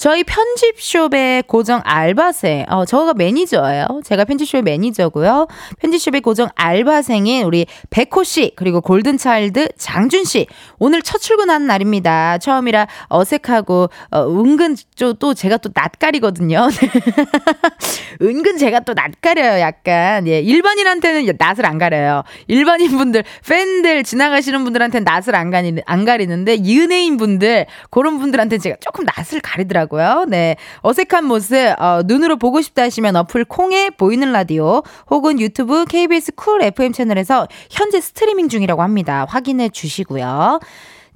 저희 편집숍의 고정 알바생, 어, 저가 매니저예요. 제가 편집숍의 매니저고요. 편집숍의 고정 알바생인 우리 백호 씨, 그리고 골든차일드 장준 씨. 오늘 첫 출근하는 날입니다. 처음이라 어색하고, 어, 은근 또 제가 또 낯가리거든요. (laughs) 은근 제가 또 낯가려요, 약간. 예, 일반인한테는 낯을 안 가려요. 일반인 분들, 팬들, 지나가시는 분들한테는 낯을 안, 가리, 안 가리는데, 연예인 분들, 그런 분들한테는 제가 조금 낯을 가리더라고요. 있더라고요. 네. 어색한 모습, 어, 눈으로 보고 싶다 하시면 어플 콩에 보이는 라디오 혹은 유튜브 KBS 쿨 FM 채널에서 현재 스트리밍 중이라고 합니다. 확인해 주시고요.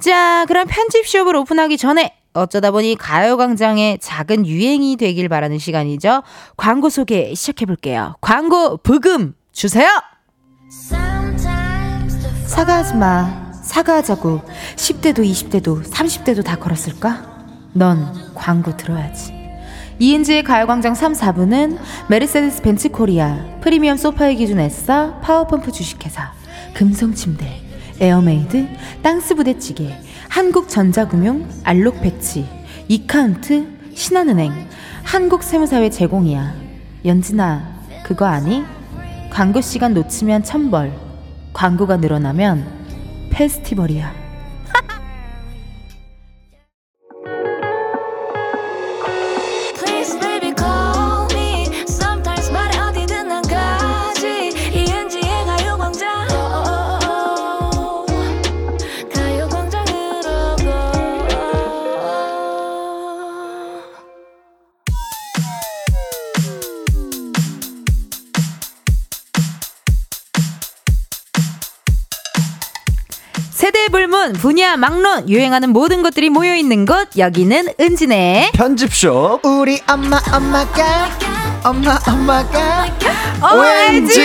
자, 그럼 편집숍을 오픈하기 전에 어쩌다 보니 가요광장의 작은 유행이 되길 바라는 시간이죠. 광고 소개 시작해 볼게요. 광고 브금 주세요! 사과하지 마. 사과하자고. 10대도 20대도 30대도 다 걸었을까? 넌 광고 들어야지. 이은지의 가요광장 3, 4부는 메르세데스 벤츠 코리아, 프리미엄 소파의 기준 에싸, 파워펌프 주식회사, 금성침대, 에어메이드, 땅스 부대찌개, 한국전자금융, 알록배치, 이카운트, 신한은행, 한국세무사회 제공이야. 연진아, 그거 아니? 광고 시간 놓치면 천벌, 광고가 늘어나면 페스티벌이야. 불문, 분야, 막론, 유행하는 모든 것들이 모여 있는 곳, 여기는 은지네 편집숍. 우리 엄마, 엄마가 엄마 엄마가 OMG!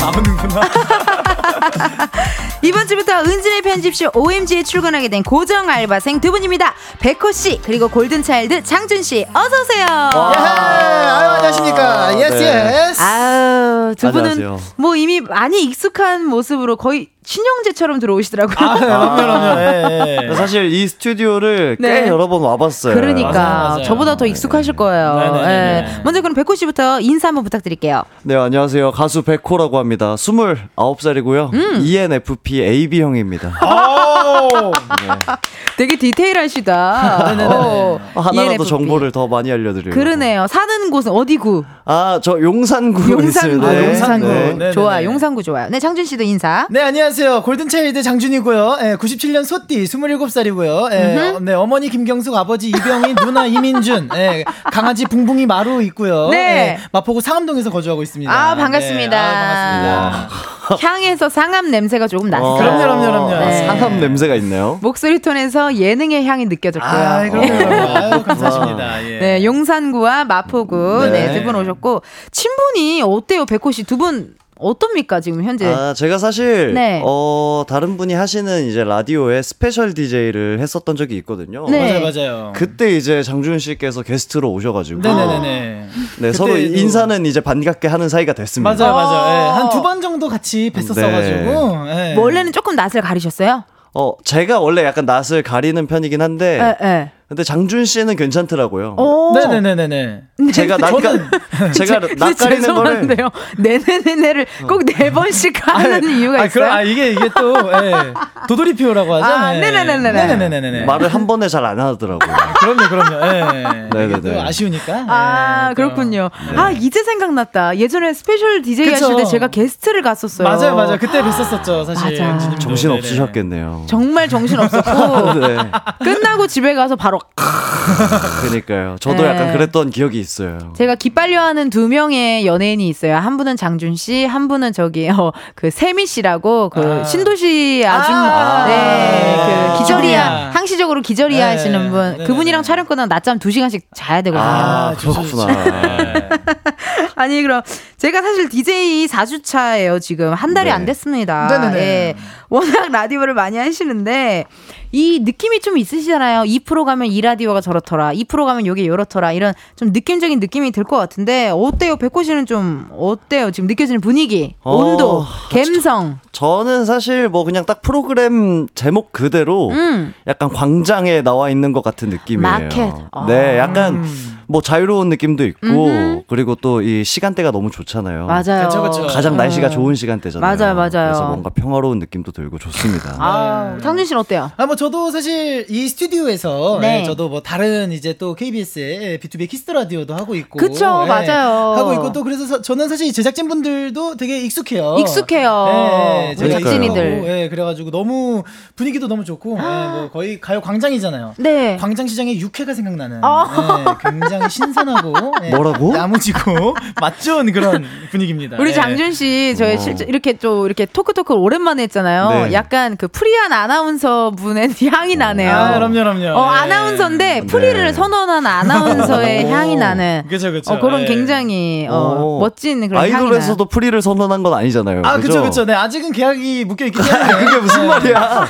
나오는구나. (laughs) 이번 주부터 은지네 편집숍 OMG에 출근하게 된 고정 알바생 두 분입니다. 백호 씨 그리고 골든차일드 장준 씨 어서 오세요. 예, 아유, 안녕하십니까. Yes, 네. Yes. 아우 두 분은 안녕하세요. 뭐 이미 많이 익숙한 모습으로 거의 친형제처럼 들어오시더라고요. 아, 그럼요, 그럼요. 예, 예. 사실 이 스튜디오를 네. 꽤 여러 번 와봤어요. 그러니까 맞아요, 맞아요. 저보다 더 익숙하실 거예요. 네네네네. 예. 먼저 그럼 백호 씨부터 인사 한번 부탁드릴게요. 네, 안녕하세요. 가수 백호라고 합니다. 29살이고요. 음. ENFP AB형입니다. (laughs) 오! 되게 디테일하시다. 어, 하나라도 ENFP. 정보를 더 많이 알려드려요. 그러네요. 사는 곳은 어디구? 아, 저 용산구 용산구. 있습니다. 아, 네. 용산구. 네. 네네네. 좋아. 용산구 좋아요. 네, 장준 씨도 인사. 네, 안녕하세요. 골든차일드 장준이고요. 예, 97년 소띠, 27살이고요. 예, 어, 네, 어머니 김경숙, 아버지 이병희, 누나 이민준, 예, 강아지 붕붕이 마루 있고요. 네. 예, 마포구 상암동에서 거주하고 있습니다. 아, 반갑습니다. 네, 아, 반갑습니다. (laughs) 향에서 상암 냄새가 조금 났어요. 어. 그럼요, 그럼요, 그럼요. 네. 상암 냄새가 있네요. 목소리 톤에서 예능의 향이 느껴졌고요. 아, 그럼요, 그럼요. 아유, 감사합니다. 예. 네, 용산구와 마포구 네. 네, 두 분 오셨고 친분이 어때요, 백호 씨? 두 분 어떻습니까 지금 현재? 아, 제가 사실 네. 어, 다른 분이 하시는 이제 라디오에 special DJ를 했었던 적이 있거든요. 네. 맞아요, 맞아요. 그때 이제 장준 씨께서 게스트로 오셔가지고 네네네네. 네, 서로 인사는 이제 반갑게 하는 사이가 됐습니다. 맞아요, 맞아요. 예, 어. 한두 번 정도 같이 뵀었어가지고. 예. 뭐 원래는 조금 낯을 가리셨어요? 어, 제가 원래 약간 낯을 가리는 편이긴 한데 네, 네. 근데 장준 씨는 괜찮더라고요. 오. 네네네네네. 제가 낯 (laughs) 제가 근데 낯 가리는 거를. 네네네네를 꼭 네 번씩 하는 이유가 아, 있어요? 그럼, 아, 이게, 이게 또, 예. 도돌이표라고 하죠? 아, 예. 네네네네네. 네네네네네. 말을 한 번에 잘 안 하더라고요. (laughs) 그럼요, 그럼요. 예. 네네네. 아쉬우니까. 아, 예, 그렇군요. 네. 아, 이제 생각났다. 예전에 special DJ 그쵸. 하실 때 제가 게스트를 갔었어요. 맞아요, 맞아요. 그때 뵀었었죠, 사실. 맞아. 정신. 없으셨겠네요. 정말 정신 (laughs) 없었고 네. 끝나고 집에 가서 바로 그러니까요. 저도 네. 약간 그랬던 기억이 있어요. 제가 기빨려하는 두 명의 연예인이 있어요. 한 분은 장준 씨, 한 분은 저기 어, 그 세미 씨라고 그 아. 신도시 아줌 아. 네, 그 기절이야 기절이야. 항시적으로 기절이야 네. 하시는 분 네네네. 그분이랑 촬영 끝나고 낮잠 2시간씩 자야 되거든요. 아, 좋죠. 그렇구나. 네. (laughs) (laughs) 아니 그럼 제가 사실 DJ 4주차예요 지금 한 달이 네. 안 됐습니다. 네네네. 예. 워낙 라디오를 많이 하시는데 이 느낌이 좀 있으시잖아요. 이 프로 가면 이 라디오가 저렇더라. 이 프로 가면 요게 요렇더라. 이런 좀 느낌적인 느낌이 들 것 같은데 어때요? 백호 씨는 좀 어때요? 지금 느껴지는 분위기, 어, 온도, 감성. 저 는 사실 뭐 그냥 딱 프로그램 제목 그대로 음. 약간 광장에 나와 있는 것 같은 느낌이에요. 마켓. 아. 네, 약간 뭐 자유로운 느낌도 있고 음흠. 그리고 또 이 시간대가 너무 좋잖아요. 맞아요. 그쵸, 그쵸. 가장 날씨가 어. 좋은 시간대잖아요. 맞아요, 맞아요. 그래서 뭔가 평화로운 느낌도 들고 좋습니다. 아, 장준 씨는 어때요? 아, 뭐, 저도 사실 이 스튜디오에서, 네. 예, 저도 뭐, 다른 이제 또 KBS의 B2B 키스트 라디오도 하고 있고. 그쵸, 예, 맞아요. 하고 있고 또 그래서 서- 저는 사실 제작진 분들도 되게 익숙해요. 익숙해요. 예, 우리 그러니까요. 작진이들. 예, 그래가지고 너무 분위기도 너무 좋고, 예, 뭐 거의 가요 광장이잖아요. 네. 광장시장의 육회가 생각나는 아. 예, 굉장히 신선하고 예, 뭐라고? 야무지고 (laughs) 맛 좋은 그런 분위기입니다. 우리 예. 장준 씨, 저희 어. 실제 이렇게 또 이렇게 토크 토크 오랜만에 했잖아요. 네. 약간 그 free한 아나운서 분의 (laughs) 향이 나네요. 아, 그럼요, 그럼요. 어, 예. 아나운서인데 free를 네. 선언한 아나운서의 (laughs) 오. 향이 나는 그쵸, 그쵸. 어, 그런 예. 굉장히 어, 어. 멋진 그런 향이 아이돌에서도 free를 선언한 건 아니잖아요. 아, 그쵸, 그죠? 그쵸. 네, 아직은 계약이 묶여 있기 때문에. 그게 무슨 네. 말이야?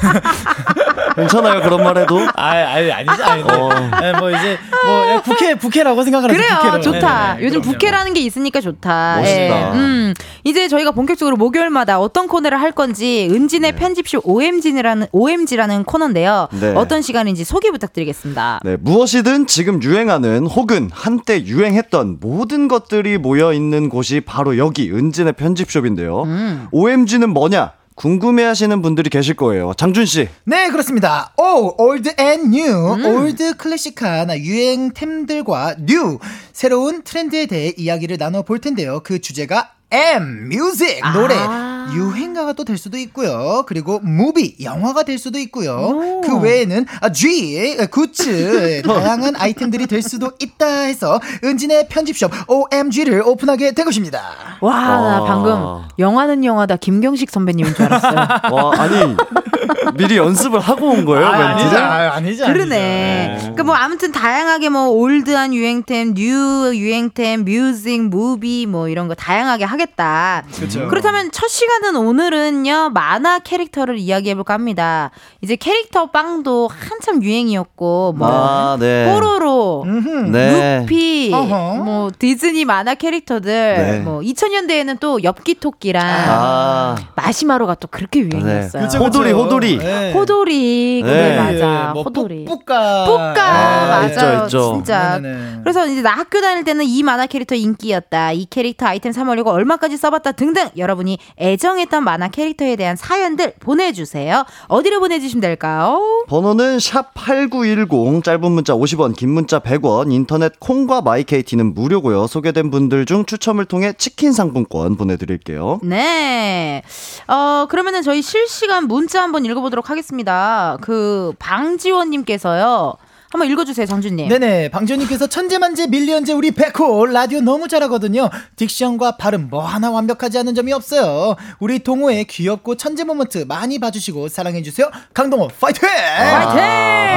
괜찮아요 그런 말해도? 아, 아니, 아니죠. 아니, 어. 네, 뭐 이제 뭐 부캐 부캐라고 생각을. 그래요, 부캐로. 좋다. 네네네, 요즘 그럼요. 부캐라는 게 있으니까 좋다. 멋있다. 음, 이제 저희가 본격적으로 목요일마다 어떤 코너를 할 건지 은진의 편집쇼 OMG라는 OMG라는 코너인데요. 네. 어떤 시간인지 소개 부탁드리겠습니다. 네, 무엇이든 지금 유행하는 혹은 한때 유행했던 모든 것들이 모여 있는 곳이 바로 여기 은진의 편집숍인데요. 음. OMG는 뭐냐? 궁금해 하시는 분들이 계실 거예요. 장준 씨. 네, 그렇습니다. 오, old and new. 음. old 클래식한 유행템들과 new 새로운 트렌드에 대해 이야기를 나눠 볼 텐데요. 그 주제가 M, music, 노래, 아. 유행가가 또 될 수도 있고요. 그리고 movie, 영화가 될 수도 있고요. 오. 그 외에는 아, G, (laughs) 굿즈, 다양한 아이템들이 될 수도 있다 해서 은지의 편집숍 OMG를 오픈하게 된 것입니다. 와, 나 와. 방금 영화는 영화다 김경식 선배님인 줄 알았어요. (laughs) 와, 아니 미리 연습을 하고 온 거예요, 아, 아니죠, 멘트를? 아, 아니죠. 그러네. 아니죠. 그러니까 뭐 아무튼 다양하게 뭐 old한 유행템, new 유행템, music, movie 뭐 이런 거 다양하게 하겠다. 그렇죠. 그렇다면 첫 시간 은 오늘은요 만화 캐릭터를 이야기해 볼까 합니다. 이제 캐릭터 빵도 한참 유행이었고 뭐 아, 네. 뽀로로, 네. 루피, 어허. 뭐 디즈니 만화 캐릭터들, 네. 뭐 2000년대에는 또 엽기 토끼랑 아, 마시마로가 또 그렇게 유행이었어요. 그쵸, 호돌이, 호돌이. 네. 호돌이, 그래 네. 맞아, 뭐 호돌이. 뿌까. 뿌까 아, 맞아요 있죠, 있죠. 진짜 네네네. 그래서 이제 나 학교 다닐 때는 이 만화 캐릭터 인기였다 이 캐릭터 아이템 사모으려고 얼마까지 써봤다 등등 여러분이 애 정했던 만화 캐릭터에 대한 사연들 보내주세요 어디로 보내주시면 될까요 번호는 샵 8910 짧은 문자 50원 긴 문자 100원 인터넷 콩과 My K는 무료고요 소개된 분들 중 추첨을 통해 치킨 상품권 보내드릴게요 네. 어, 그러면은 저희 실시간 문자 한번 읽어보도록 하겠습니다. 그, 방지원님께서요. 한번 읽어주세요, 장준님. 네네 방지호님께서 천재만재 million재 우리 백호 라디오 너무 잘하거든요 diction과 발음 뭐 하나 완벽하지 않은 점이 없어요 우리 동호의 귀엽고 천재 moment 많이 봐주시고 사랑해주세요 강동호 파이팅 파이팅!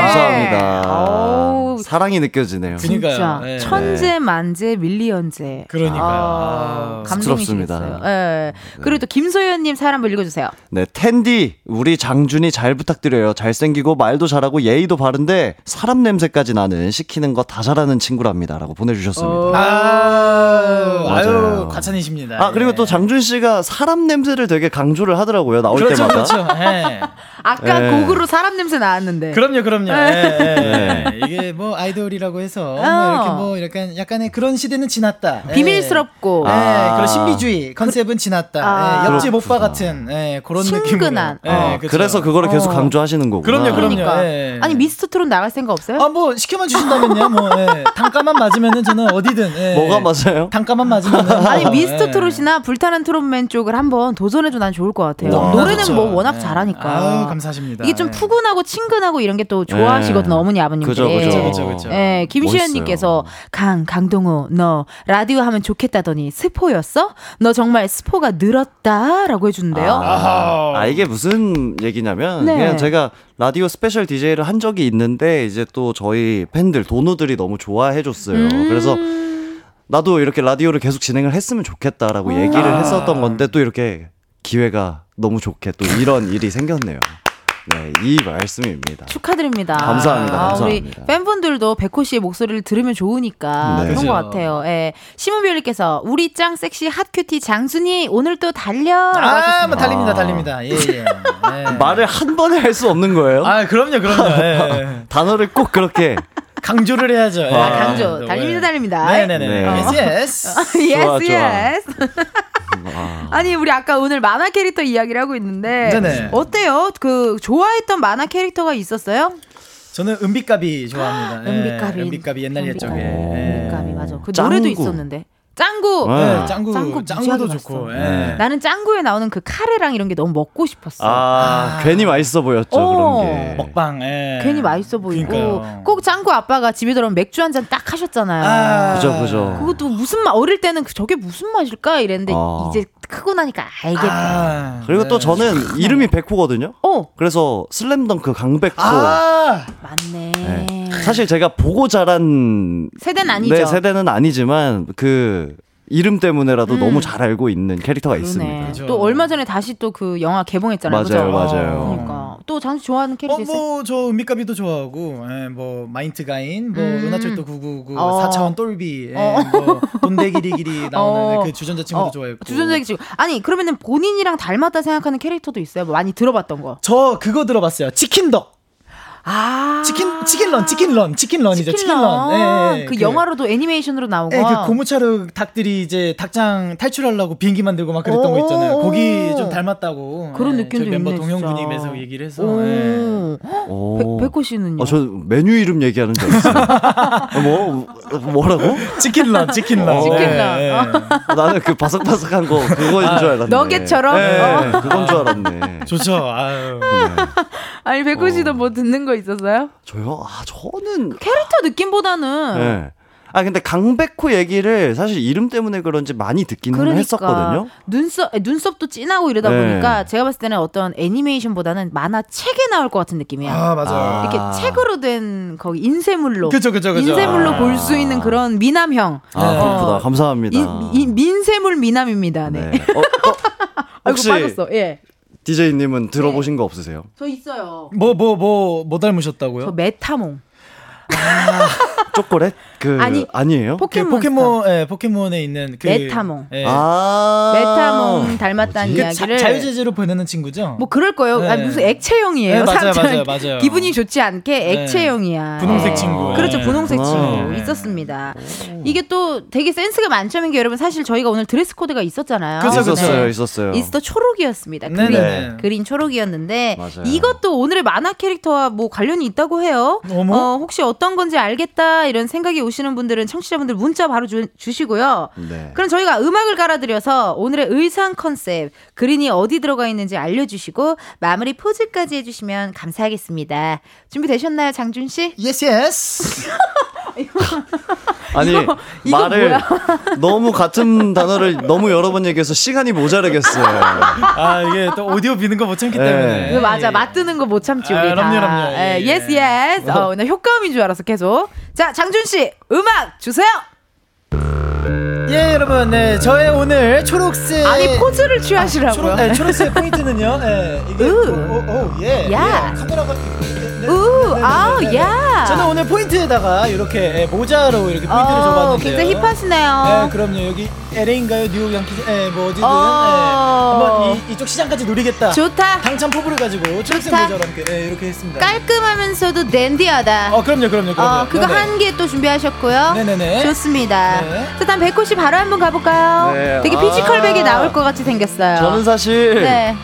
감사합니다 어우. 사랑이 느껴지네요 그니까요. 진짜 네. 천재 만재 밀리언재. 그러니까요. 아, 아. 감동이시겠어요. 예. 그리고 또 김소연님 사연 한번 읽어주세요. 네, 텐디, 우리 장준이 잘 부탁드려요. 잘생기고 말도 잘하고 예의도 바른데 사람 냄새까지 나는 시키는 거 다 잘하는 친구랍니다. 라고 보내주셨습니다. 아, 맞아요. 아유 과찬이십니다 아, 그리고 예. 또 장준 씨가 사람 냄새를 되게 강조를 하더라고요. 나올 그렇죠 때마다. 그렇죠 예. (laughs) 아까 예. 곡으로 사람 냄새 나왔는데. 그럼요, 그럼요. 예, 예, 네. 예. 이게 뭐 아이돌이라고 해서 어. 뭐 이렇게 뭐 약간 약간의 그런 시대는 지났다. 예. 비밀스럽고. 예, 아. 그런 신비주의 컨셉은 지났다. 아. 예, 옆집 오빠 같은 예, 그런 친근한. 느낌으로. 예, 어. 그쵸. 그래서 그거를 계속 어. 강조하시는 거구나. 그럼요, 그럼요. 그러니까. 예. 아니, 미스터 트롯 나갈 생각 없어요? 아, 뭐 시켜만 주신다면요. 뭐 예. 단가만 맞으면은 저는 어디든. 예. 뭐가 맞아요? 단가만 맞으면 (laughs) 아니 미스터 트롯이나 불타는 트롯맨 쪽을 한번 도전해도 난 좋을 것 같아요. 와, 노래는 좋죠. 뭐 워낙 예. 잘하니까. 아유, 감사하십니다. 이게 좀 예. 푸근하고 친근하고 이런 게 또 좋아하시거든 예. 어머니 아버님들이. 그죠, 그죠. 그죠, 그죠. 예, 김시현님께서 강 강동호 너 라디오 하면 좋겠다더니 스포였어? 너 정말 스포가 늘었다 라고 해주는데요. 아, 아, 이게 무슨 얘기냐면 네. 그냥 제가 라디오 special DJ를 한 적이 있는데 이제 또 저희 팬들 도누들이 너무 좋아해 줬어요. 음. 그래서 나도 이렇게 라디오를 계속 진행을 했으면 좋겠다라고 얘기를 아. 했었던 건데 또 이렇게 기회가 너무 좋게 또 이런 일이 생겼네요. 네, 이 말씀입니다. 축하드립니다. 감사합니다, 아, 우리 감사합니다. 팬분들도 백호 씨의 목소리를 들으면 좋으니까 네. 그런. 것 같아요. 예. 시문별님께서 우리 짱 sexy hot cutie 장순이 오늘 또 달려. 아, 뭐 달립니다, 달립니다. 예, 예. 예. (laughs) 말을 한 번에 할 수 없는 거예요? 아, 그럼요, 그럼요. 예, 예. (laughs) 단어를 꼭 그렇게 (laughs) 강조를 해야죠. 예. 아, 강조. 달립니다, 달립니다. 네네네. 네. Yes, 예스. 예스. 아니 우리 아까 오늘 만화 캐릭터 이야기를 하고 있는데 네네. 어때요? 그 좋아했던 만화 캐릭터가 있었어요? 저는 은비까비 좋아합니다. 예, 은비까비. 은비까비 옛날. 옛적에. 예. 은비까비 맞아. 그 짱구. 노래도 있었는데. 짱구. 네. 네, 짱구, 짱구 짱구도 좋고. 예. 나는 짱구에 나오는 그 카레랑 이런 게 너무 먹고 싶었어. 아, 괜히 맛있어 보였죠 어. 그런 게. 먹방. 예. 괜히 맛있어 보이고 그러니까요. 꼭 짱구 아빠가 집에 들어오면 맥주 한 잔 딱 하셨잖아요. 아, 그죠, 그죠. 그것도 무슨 맛 어릴 때는 그 저게 무슨 맛일까 이랬는데 어. 이제 크고 나니까 알겠다. 아, 그리고 네. 또 저는 이름이 백호거든요. 어 그래서 슬램덩크 강백호. 아, 맞네. 네. 사실 제가 보고 자란 세대는 아니죠. 네, 세대는 아니지만 그 이름 때문에라도 너무 잘 알고 있는 캐릭터가 있습니다. 음. 그러네. 그죠. 또 얼마 전에 다시 또 그 영화 개봉했잖아요. 맞아요, 그죠? 맞아요. 그러니까 또 장수 좋아하는 캐릭터 어, 있어요? 뭐, 저 은비까비도 좋아하고, 예, 뭐, 마인트 가인, 뭐, 음. 은하철도 999, 어. 4차원 똘비, 예, 어. 뭐, 돈대기리기리 (laughs) 나오는 어. 그 주전자 친구도 어, 좋아했고. 주전자기 친구. 아니 그러면은 본인이랑 닮았다 생각하는 캐릭터도 있어요? 뭐 많이 들어봤던 거. 저 그거 들어봤어요. 치킨덕. 아 치킨, 치킨런, 치킨런, 치킨런이죠. 치킨런. 예, 예, 그, 영화로도 애니메이션으로 나오고. 예, 그 고무차로 닭들이 이제 닭장 탈출하려고 비행기 만들고 막 그랬던 거 있잖아요. 오. 거기 좀 닮았다고. 그런 예, 느낌도 저희 멤버 있네, 진짜. 매서 얘기를 해서. 오. 예. 오. 백- 백호 씨는요? 어, 저 메뉴 이름 얘기하는 줄 알았어요. 어, 뭐 뭐라고? 치킨런, 치킨런. 치킨런. 예, 예. 나는 그 바삭바삭한 거 그거인 줄 알았네. 너겟처럼? 네, 어. 그건 줄 알았네. 좋죠. 아유. 아니 백호 씨도 어. 뭐 듣는 거 있었어요? 저요? 아 저는 캐릭터 느낌보다는 네. 아 근데 강백호 얘기를 사실 이름 때문에 그런지 많이 듣기는 그러니까 했었거든요. 눈썹 눈썹도 진하고 이러다 네. 보니까 제가 봤을 때는 어떤 애니메이션보다는 만화 책에 나올 것 같은 느낌이야. 아, 맞아요. 아. 이렇게 책으로 된 거기 인쇄물로 그죠, 그죠, 그죠. 인쇄물로 아. 볼수 있는 그런 미남형 아 네. 그렇구나. 어, 감사합니다. 이, 이 민쇄물 미남입니다. 네. 네. 어, 어, (laughs) 혹시 아이고 빠졌어. 예. DJ님은 들어보신 거 없으세요? 저 있어요. 뭐, 뭐, 뭐, 뭐 닮으셨다고요? 저 메타몽. 초콜릿? 그 아니, 아니에요? 그 포켓몬 포켓몬, 예, 포켓몬에 있는 그. 메타몽. 예. 아 메타몽 닮았다는 그 자, 이야기를 자유자재로 변하는 친구죠? 뭐 그럴 거예요. 네. 아니, 무슨 액체형이에요. 네, 맞아요, 맞아요, 맞아요. 기분이 좋지 않게 네. 액체형이야. 분홍색 네. 친구. 그렇죠. 네. 분홍색 친구 네. 있었습니다. 이게 또 되게 센스가 만점인 게 여러분 사실 저희가 오늘 드레스 코드가 있었잖아요. 그죠. 있었어요, 네. 있었어요. 있어 초록이었습니다. green 네네. green 초록이었는데 맞아요. 이것도 오늘의 만화 캐릭터와 뭐 관련이 있다고 해요. 어머. 어, 혹시 어떤 건지 알겠다 이런 생각이 오시는 분들은 청취자분들 문자 바로 주, 주시고요. 네. 그럼 저희가 음악을 깔아드려서 오늘의 의상 컨셉 green이 어디 들어가 있는지 알려주시고 마무리 포즈까지 해주시면 감사하겠습니다. 준비되셨나요, 장준 씨? Yes, yes. 아니 이거 말을 너무 같은 단어를 너무 여러 번 얘기해서 시간이 모자라겠어요. 아, 이게 또 오디오 비는 거 못 참기 네. 때문에. 그 맞아 예. 맞드는 거 못 참지 아, 우리 그럼요, 다. 그럼요. 예, 예. Yes yes. 어, 나 효과음인 줄 알았어 계속. 자 장준 씨 음악 주세요. 예, 여러분, 네, 저의 오늘 초록색. 아니 포즈를 취하시라고요. 초록, 네, 초록색 포인트는요, 예, 이게. 으. 오, 오, 오, 예. 야. 예, 카메라가. 네, 네, 우, 네. 야. 저는 오늘 포인트에다가 이렇게 예, 모자로 이렇게 포인트를 어, 줘봤는데요. 굉장히 힙하시네요. 네, 그럼요. 여기 LA인가요? 뉴욕 양키즈? 예, 뭐 어디든. 어. 예, 한번 이, 이쪽 시장까지 노리겠다. 좋다. 당찬 포부를 가지고 초록색 좋다. 함께 예, 이렇게 했습니다. 깔끔하면서도 댄디하다. 어, 그럼요, 그럼요, 그럼요. 어, 그거 네 네. 한 개 또 준비하셨고요. 네네네. 좋습니다. 네. 자, 다음 백호 씨 바로 한번 가볼까요? 네. 되게 아. 피지컬백이 나올 것 같이 생겼어요. 저는 사실 네.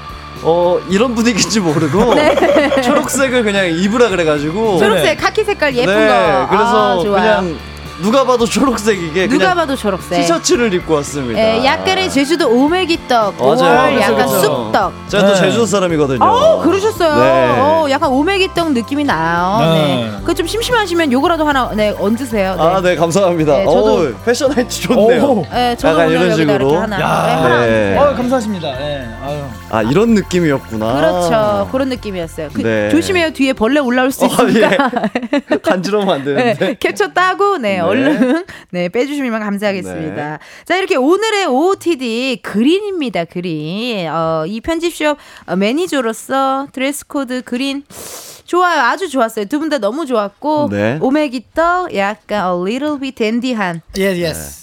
어 이런 분위기인지 모르고 (laughs) 초록색을 그냥 입으라 그래가지고 초록색, 카키 색깔 예쁜 네, 거. 그래서 아, 좋아요. 그냥 누가 봐도 초록색이게 누가 그냥 봐도 초록색. 티셔츠를 입고 왔습니다. 예, 약간의 제주도 오메기떡, 맞아요. 5월 약간 그렇죠. 쑥떡. 제가 또 네. 제주도 사람이거든요. 어, 그러셨어요. 네. 어, 약간 오메기떡 느낌이 나요. 네. 네. 그거 좀 심심하시면 요거라도 하나 네, 얹으세요. 네. 아, 네, 감사합니다. 네, 저도- 어우, 패션 하이트 좋네요. 오. 네, 저도 약간 오늘 이런 여기다 식으로. 이렇게 하나, 야. 네, 하나 네. 얹으세요. 어, 감사하십니다. 예. 아유. 아, 이런 느낌이었구나. 그렇죠. 그런 느낌이었어요. 그, 네. 조심해요. 뒤에 벌레 올라올 수 어, 있으니까. 예. (laughs) 간지러우면 안 되는데. 네, 캡처 따고 네, 얼른 (laughs) 네 빼주시면 감사하겠습니다. 네. 자 이렇게 오늘의 OOTD 그린입니다. 그린 어, 이 편집숍 어, 매니저로서 드레스 코드 green 좋아요. 아주 좋았어요. 두 분 다 너무 좋았고 네. 오메기떡 약간 a little bit 댄디한 예, yes.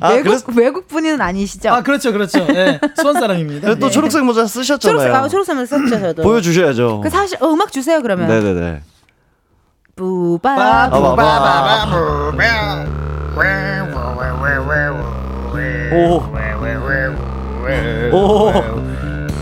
아, 외국 그래서 외국 분은 아니시죠? 아, 그렇죠, 그렇죠. 예. 수원 사람입니다. 또 예. 초록색 모자 쓰셨잖아요. 초록색 아 초록색만 썼죠 저도. 보여주셔야죠. 그 사실 어, 음악 주세요 그러면. 네네네. 뿌바 빠, 부, 바, 바, 바, 오.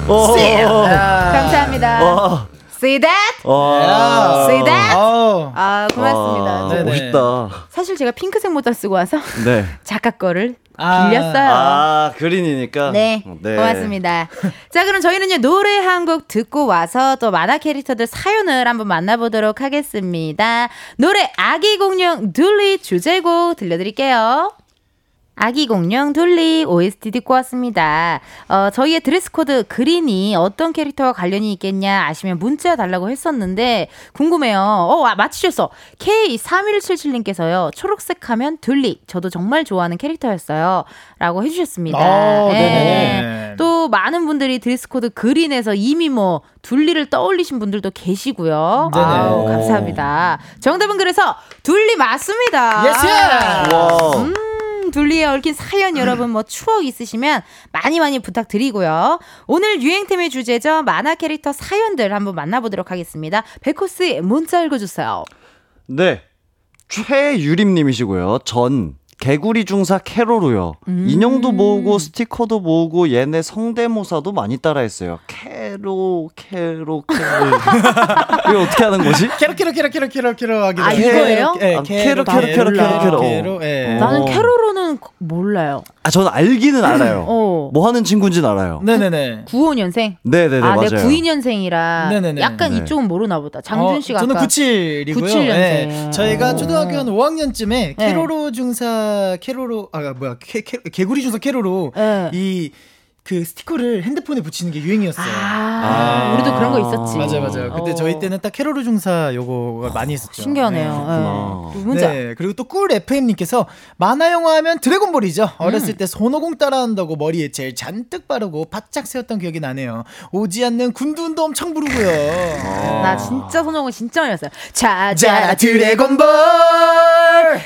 오. 오. 감사합니다. 와. See that? 와. See that? 아 고맙습니다. 멋있다. 사실 제가 핑크색 모자 쓰고 와서 네. 작가 거를 아. 빌렸어요. 아, green이니까. 네, 네. 고맙습니다. 자, 그럼 저희는요, 노래 한 곡 듣고 와서 또 만화 캐릭터들 사연을 한번 만나보도록 하겠습니다. 노래 아기 공룡 둘리 주제곡 들려드릴게요. 아기 공룡 둘리 OST 듣고 왔습니다. 어, 저희의 드레스 코드 green이 어떤 캐릭터와 관련이 있겠냐 아시면 문자 달라고 했었는데 궁금해요. 어, 와, 맞히셨어. K3177님께서요. 초록색 하면 둘리. 저도 정말 좋아하는 캐릭터였어요. 라고 해주셨습니다. 아, 예. 네네네. 또 많은 분들이 드레스 코드 green에서 이미 뭐 둘리를 떠올리신 분들도 계시고요. 네네. 아우, 감사합니다. 정답은 그래서 둘리 맞습니다. Yes! 와. 음, 둘리에 얽힌 사연 여러분 뭐 추억 있으시면 많이 많이 부탁드리고요. 오늘 유행템의 주제죠. 만화 캐릭터 사연들 한번 만나보도록 하겠습니다. 백호 씨 문자 읽어주세요. 네. 최유림님이시고요. 전 개구리 중사 케로로요. 음. 인형도 모으고 스티커도 모으고 얘네 성대모사도 많이 따라했어요. 케로 케로 케로. 이거 어떻게 하는 거지? 케로 케로 케로 케로 케로 케로 하기 아, 이거예요? 예, 아, 케로, 케로, 케로, 케로, 케로. 케로 예. 어. 나는 케로로는 몰라요. 아 저는 알기는 알아요. 어. 뭐 하는 친구인지는 알아요. 네네네. 95년생? 네네네 아, 맞아요. 내가 92년생이라 네네네. 약간 네. 이쪽은 모르나 보다. 장준 씨가 어, 저는 아까 97이고요. 97 년생. 저희가 오. 초등학교 한 5학년쯤에 네. 케로로 중사 케로로 아 뭐야 케, 케, 개구리 중사 케로로 네. 이 그 스티커를 핸드폰에 붙이는 게 유행이었어요. 아, 아. 우리도 그런 거 있었지. 맞아요, 맞아요. 그때 어. 저희 때는 딱 케로로 중사 요거가 많이 있었죠. 신기하네요. 네. 문자. 네, 그리고 또 꿀 FM님께서 만화 영화 하면 드래곤볼이죠. 어렸을 음. 때 손오공 따라한다고 머리에 제일 잔뜩 바르고 바짝 세웠던 기억이 나네요. 오지 않는 군두운도 엄청 부르고요. 아. 나 진짜 손오공 진짜 많이 했어요. 찾아라 자 드래곤볼.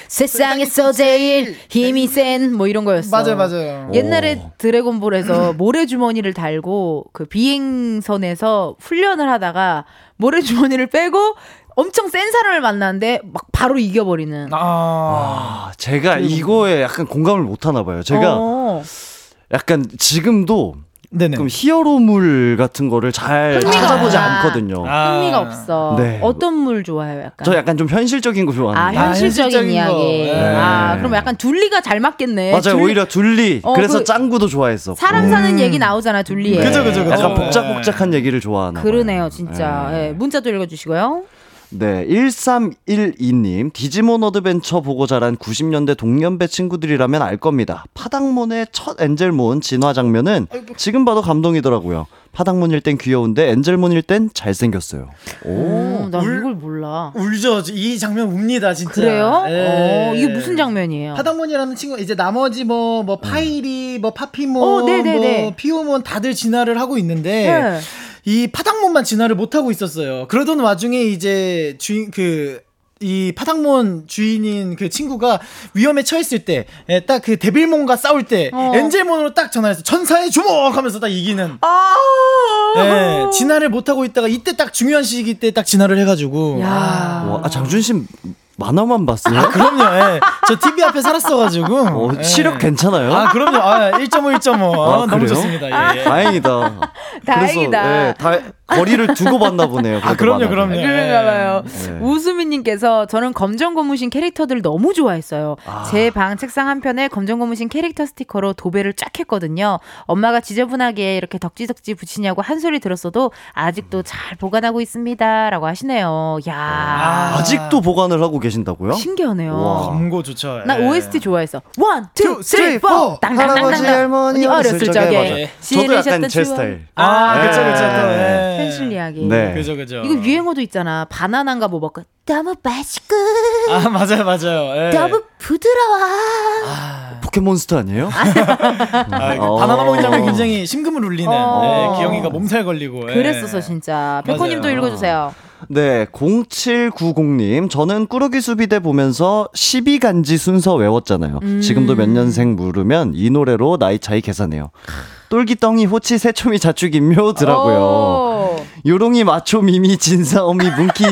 세상에서 제일 힘이 센 뭐 이런 거였어. 맞아요, 맞아요. 옛날에 드래곤볼에서 모래주머니를 달고 그 비행선에서 훈련을 하다가 모래주머니를 빼고 엄청 센 사람을 만났는데 막 바로 이겨버리는. 아, 아, 제가 이거에 약간 공감을 못 하나 봐요. 제가 어. 약간 지금도 네네. 그럼 히어로물 같은 거를 잘 흥미가 찾아보지 없다. 않거든요. 아. 흥미가 없어. 네. 어떤 물 좋아해요, 약간? 저 약간 좀 현실적인 거 아, 좋아합니다. 현실적인 현실적인 이야기. 거. 네. 아, 그럼 약간 둘리가 잘 맞겠네. 맞아요. 둘리- 오히려 둘리. 어, 그래서 그 짱구도 좋아했어. 사람 사는 얘기 나오잖아, 둘리에. 그죠, 그죠, 그죠. 약간 네. 복작복작한 얘기를 좋아하나 그러네요. 진짜. 네. 예, 문자도 읽어주시고요. 네, 1312님. 디지몬 어드벤처 보고 자란 90년대 동년배 친구들이라면 알 겁니다. 파닥몬의 첫 엔젤몬 진화 장면은 지금 봐도 감동이더라고요. 파닥몬일 땐 귀여운데 엔젤몬일 땐 잘생겼어요. 오. 오, 나 울- 이걸 몰라. 울죠. 이 장면 웁니다, 진짜. 그래요? 예. 어, 이게 무슨 장면이에요? 파닥몬이라는 친구 이제 나머지 뭐뭐 파이리 뭐 파피몬 어, 네네네. 뭐 피오몬 다들 진화를 하고 있는데 네. 이 파닥몬만 진화를 못 하고 있었어요. 그러던 와중에 이제 주인 그 이 파닥몬 주인인 그 친구가 위험에 처했을 때, 딱 그 데빌몬과 싸울 때, 어. 엔젤몬으로 딱 전화해서 천사의 주먹 하면서 딱 이기는. 아, 예, 진화를 못하고 있다가 이때 딱 중요한 시기 때 딱 진화를 해가지고. 야. 와, 아, 장준 씨 만화만 봤어요? 그럼요, 예. 저 TV 앞에 살았어가지고. 어, 예. 시력 괜찮아요? 아, 그럼요. 아, 1.5, 1.5. 아, 너무 그래요? 좋습니다. 예, 예. 다행이다. (laughs) 다행이다. 그래서, 예, 다, 거리를 두고 봤나 보네요. 아, 그럼요. 그럼요. 그런가 봐요. 네. 우수미님께서 저는 검정 고무신 캐릭터들 너무 좋아했어요. 아. 제방 책상 한편에 검정 고무신 캐릭터 스티커로 도배를 쫙 했거든요. 엄마가 지저분하게 이렇게 덕지덕지 붙이냐고 한 소리 들었어도 아직도 잘 보관하고 있습니다. 라고 하시네요. 야 아. 아직도 보관을 하고 계신다고요? 신기하네요. 와. 광고 좋죠. 나 예. OST 좋아했어. One, two, Two, three, four. 할아버지, 할머니 어렸을 적에 적에. 맞아. 저도 약간 제. 스타일. 아, 네. 그쵸, 그쵸. 또, 예. 현실 이야기. 네. 그죠, 그죠. 이거 유행어도 있잖아. 바나나인가 뭐 먹고 너무 맛있고 아, 맞아요, 맞아요. 예. 너무 부드러워. 포켓몬스터 아니에요? 아, 그 어. 바나나 먹는 장면이 굉장히 심금을 울리는. 어. 예, 기영이가 몸살 걸리고. 예. 그랬어서 진짜. 백호님도 맞아요. 읽어주세요. 네, 0790님. 저는 꾸러기 수비대 보면서 12간지 순서 외웠잖아요. 음. 지금도 몇 년생 물으면 이 노래로 나이 차이 계산해요. 똘기 떵이 호치 새초미 자축 인묘 드라고. 오. 요롱이 마초 미미 진사오미 뭉키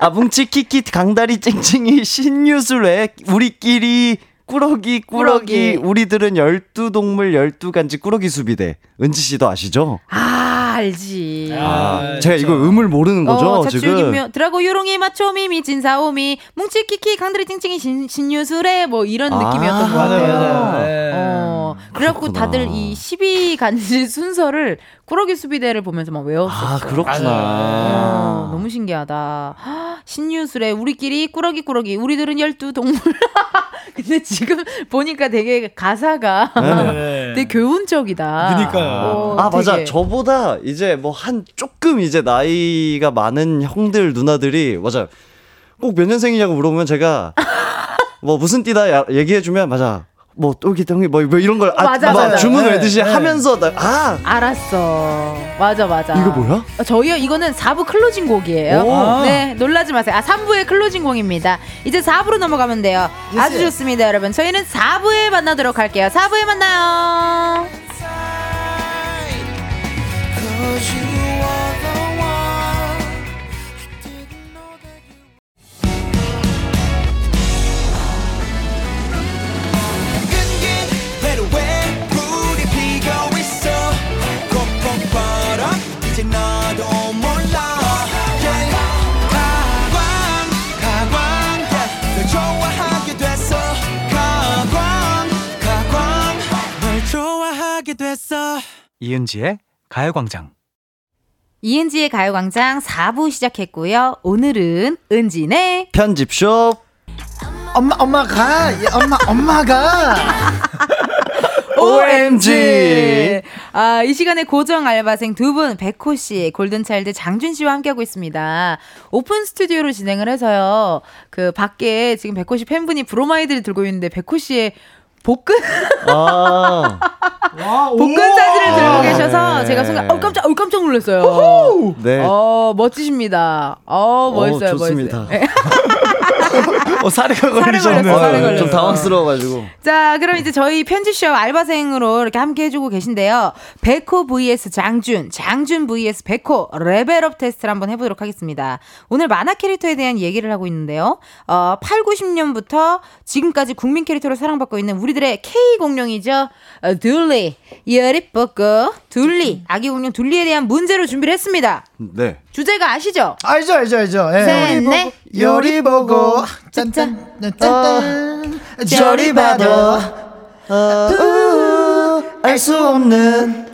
아 뭉치 키키 강다리 찡찡이 신유술해 우리끼리 꾸러기 꾸러기 꾸러기. 우리들은 열두 동물 열두 간지 꾸러기 수비대 은지 씨도 아시죠? 아, 알지. 아, 제가 이거 음을 모르는 거죠 어, 지금. 드라고 요롱이 마초 미미 진사오미 뭉치 키키 강다리 찡찡이 신, 신유술해 뭐 이런 아, 느낌이었던 것 같아요. 맞아요. 예. 어, 그래갖고. 다들 이 12 간지 순서를 꾸러기 수비대를 보면서 막 외웠었어. 아 그렇구나. 어, 너무 신기하다. 헉, 신유술에 우리끼리 꾸러기 꾸러기 우리들은 열두 동물. (laughs) 근데 지금 보니까 되게 가사가 네네네. 되게 교훈적이다. 그니까요. 어, 아 맞아 되게. 저보다 이제 뭐 한 조금 이제 나이가 많은 형들 누나들이 맞아 꼭 몇 년생이냐고 물어보면 제가 뭐 무슨 띠다 야- 얘기해주면 맞아 뭐 똘기 떵이 뭐, 뭐 이런 걸 아, 맞아, 막 맞아. 주문 네, 외듯이 네. 하면서 나, 아 알았어. 맞아, 맞아. 이거 뭐야? 어, 저희요, 이거는 4부 클로징 곡이에요. 오. 네, 놀라지 마세요. 아, 3부의 클로징 곡입니다. 이제 4부로 넘어가면 돼요. 아주 좋습니다, 여러분. 저희는 4부에 만나도록 할게요. 4부에 만나요. 이은지의 가요광장. 이은지의 가요광장 4부 시작했고요. 오늘은 은지네 편집숍 엄마 엄마가 예, 엄마 엄마가 OMG. (laughs) 아, 이 시간에 고정 알바생 두 분, 백호 씨, 골든차일드 장준 씨와 함께하고 있습니다. 오픈 스튜디오로 진행을 해서요. 그 밖에 지금 백호 씨 팬분이 브로마이드를 들고 있는데 백호 씨의 복근 아 (laughs) 복근 사진을 들고 아, 계셔서 네. 제가 순간 어 깜짝 어 깜짝 놀랐어요. 네. 어 멋지십니다. 어 멋있어요, 어, 좋습니다. 멋있어요. (laughs) 네. 어 사례가 살에 걸리셨네. 걸렸어, 살에 어, 걸렸어. 좀 당황스러워가지고 자, 그럼 이제 저희 편집쇼 알바생으로 이렇게 함께 해주고 계신데요. 백호 vs 장준, 장준 vs 백호 레벨업 테스트를 한번 해보도록 하겠습니다. 오늘 만화 캐릭터에 대한 얘기를 하고 있는데요. 어, 8, 90년부터 지금까지 국민 캐릭터로 사랑받고 있는 우리들의 K 공룡이죠. 어, 둘리, 열이 뻗고 둘리, 아기 공룡 둘리에 대한 문제로 준비를 했습니다. 네 주제가 아시죠? 알죠 알죠 알죠. 예. 셋, 넷. 요리 보고 짠짠 짠짠 저리 봐도 알 수 없는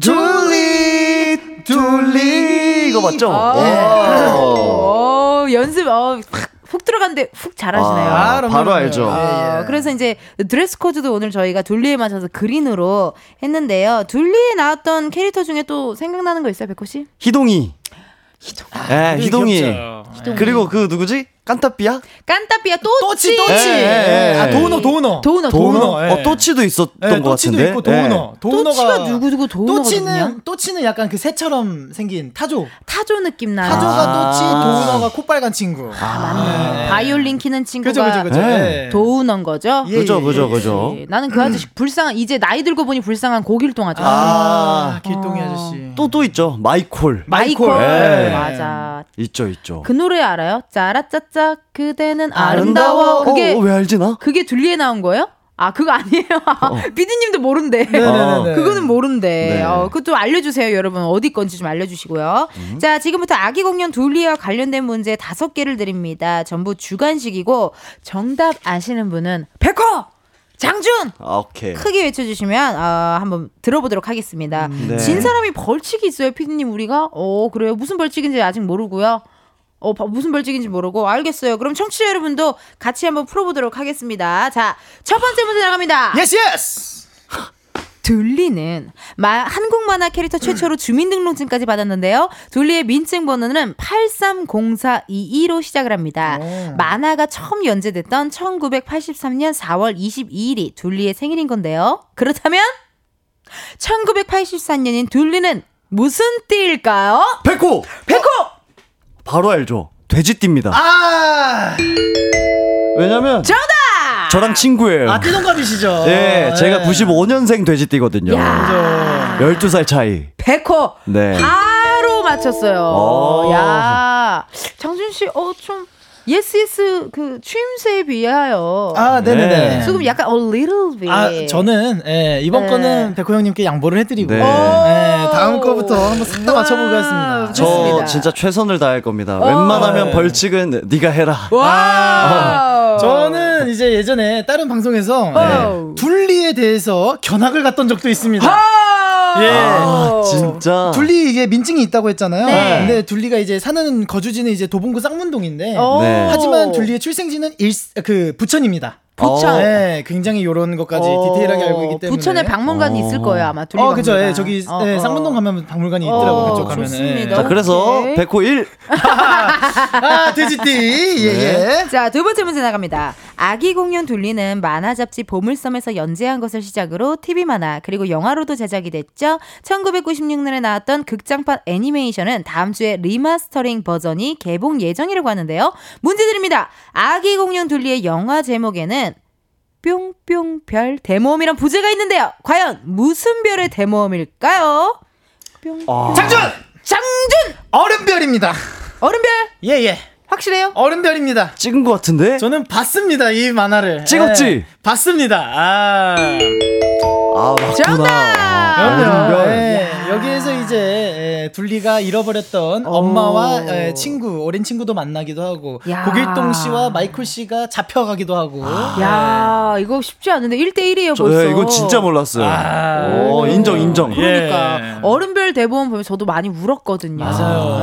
둘리 둘리 이거 맞죠? 아. 오. 어, 연습, 어, 확, 훅 들어갔는데 훅 잘하시네요. 아, 그럼요, 바로. 알죠. 어, 예. 그래서 이제 드레스 코드도 오늘 저희가 둘리에 맞춰서 그린으로 했는데요. 둘리에 나왔던 캐릭터 중에 또 생각나는 거 있어요, 백호 씨? 희동이 예, 희동이 귀엽죠. 그리고 그 누구지? 깐따삐야? 깐따삐야 또치 또치. 또치. 예, 예, 예. 아 도너 도너. 도우너, 도우너, 도우너. 예. 어, 또치도 있었던 예, 것 또치도 같은데. 있고 도우너. 도우너가 또치가 누구 누구 도우너거든요. 또치는 또치는 약간 그 새처럼 생긴 타조. 타조 느낌 나요. 타조가 아. 또치, 도우너가 코빨간 친구. 맞네. 바이올린 키는 친구가 그죠 그죠 그죠. 예. 예. 도우너인 거죠. 예, 그죠, 예, 그죠, 예. 그죠. 예, 나는 그 아저씨 불쌍한 이제 나이 들고 보니 불쌍한 고길동 아저씨. 아, 길동이 아저씨. 또또 있죠. 마이콜. 마이콜. 마이콜. 예. 맞아. 있죠, 있죠. 그 노래 알아요? 짜라짜짜 그대는 아름다워. 아름다워. 그게 어, 왜 알지 나? 그게 둘리에 나온 거예요? 아 그거 아니에요. (laughs) 피디님도 모른대. 네네네. 그거는 모른대. 네. 어, 그것도 알려주세요, 여러분. 어디 건지 좀 알려주시고요. 음. 자, 지금부터 아기 공룡 둘리와 관련된 문제 다섯 개를 드립니다. 전부 주관식이고 정답 아시는 분은 백호, 장준 아, 오케이. 크게 외쳐주시면 어, 한번 들어보도록 하겠습니다. 네. 진 사람이 벌칙이 있어요, 피디님 우리가? 어 그래요. 무슨 벌칙인지 아직 모르고요. 어 바- 무슨 벌칙인지 모르고 알겠어요. 그럼 청취자 여러분도 같이 한번 풀어보도록 하겠습니다. 자, 첫 번째 문제 나갑니다. yes yes. 둘리는 마, 한국 만화 캐릭터 최초로 주민등록증까지 받았는데요. 둘리의 민증 번호는 830422로 시작을 합니다. 오. 만화가 처음 연재됐던 1983년 4월 22일이 둘리의 생일인 건데요. 그렇다면 1983년생인 둘리는 무슨 띠일까요? 백호! 백호! 바로 알죠. 돼지띠입니다. 아, 어. 왜냐면 정답! 저랑 친구예요. 아 띠동갑이시죠. 네, 제가 95년생 돼지띠거든요. 야. 12살 차이. 백호! 네. 바로 맞췄어요. 오. 야 장준 씨, 어, 좀, yes, yes, 그, 추임새에 비하여. 아, 네네네. 네. 조금 약간 a little bit. 아, 저는 예, 이번 네. 거는 백호 형님께 양보를 해드리고 네. 예, 다음 거부터 한번 싹다 와. 맞춰보겠습니다. 저 좋습니다. 진짜 최선을 다할 겁니다. 어. 웬만하면 네. 벌칙은 네가 해라. 와! 저는 이제 예전에 다른 방송에서 어. 네, 둘리에 대해서 견학을 갔던 적도 있습니다. 예. 아, 진짜. 둘리 이게 민증이 있다고 했잖아요. 네. 근데 둘리가 이제 사는 거주지는 이제 도봉구 쌍문동인데 어. 네. 하지만 둘리의 출생지는 일, 그 부천입니다. 부천. 어. 네, 굉장히 요런 것까지 어, 디테일하게 알고 있기 때문에. 부천에 박물관이 어. 있을 거예요, 아마. 둘리 어, 그죠. 예, 저기 어, 예, 어. 쌍문동 가면 박물관이 어, 있더라고 그쪽 가면. 좋습니다. 자, 그래서 오케이. 백호 1. (laughs) 아, 돼지띠. 예, 예. 자, 두 번째 문제 나갑니다. 아기 공룡 둘리는 만화 잡지 보물섬에서 연재한 것을 시작으로 TV 만화 그리고 영화로도 제작이 됐죠. 1996년에 나왔던 극장판 애니메이션은 다음 주에 리마스터링 버전이 개봉 예정이라고 하는데요. 문제 드립니다. 아기 공룡 둘리의 영화 제목에는 뿅뿅 별 대모험이란 부제가 있는데요. 과연 무슨 별의 대모험일까요? 뿅. 아. 장준! 장준 얼음별입니다. 얼음별 예, 예. 확실해요? 얼음별입니다. 찍은 것 같은데? 저는 봤습니다, 이 만화를. 찍었지? 예, 봤습니다. 아. 아, 맞구나. 정답! 얼음별. 예, 여기에서 이제 예, 둘리가 잃어버렸던 엄마와 예, 친구, 어린 친구도 만나기도 하고 야. 고길동 씨와 마이클 씨가 잡혀가기도 하고. 야, 이거 쉽지 않은데 1대1이에요, 저, 벌써. 예, 이건 진짜 몰랐어요. 아. 오, 인정, 인정. 그러니까 예. 어른별 대본 보면 저도 많이 울었거든요. 맞아요.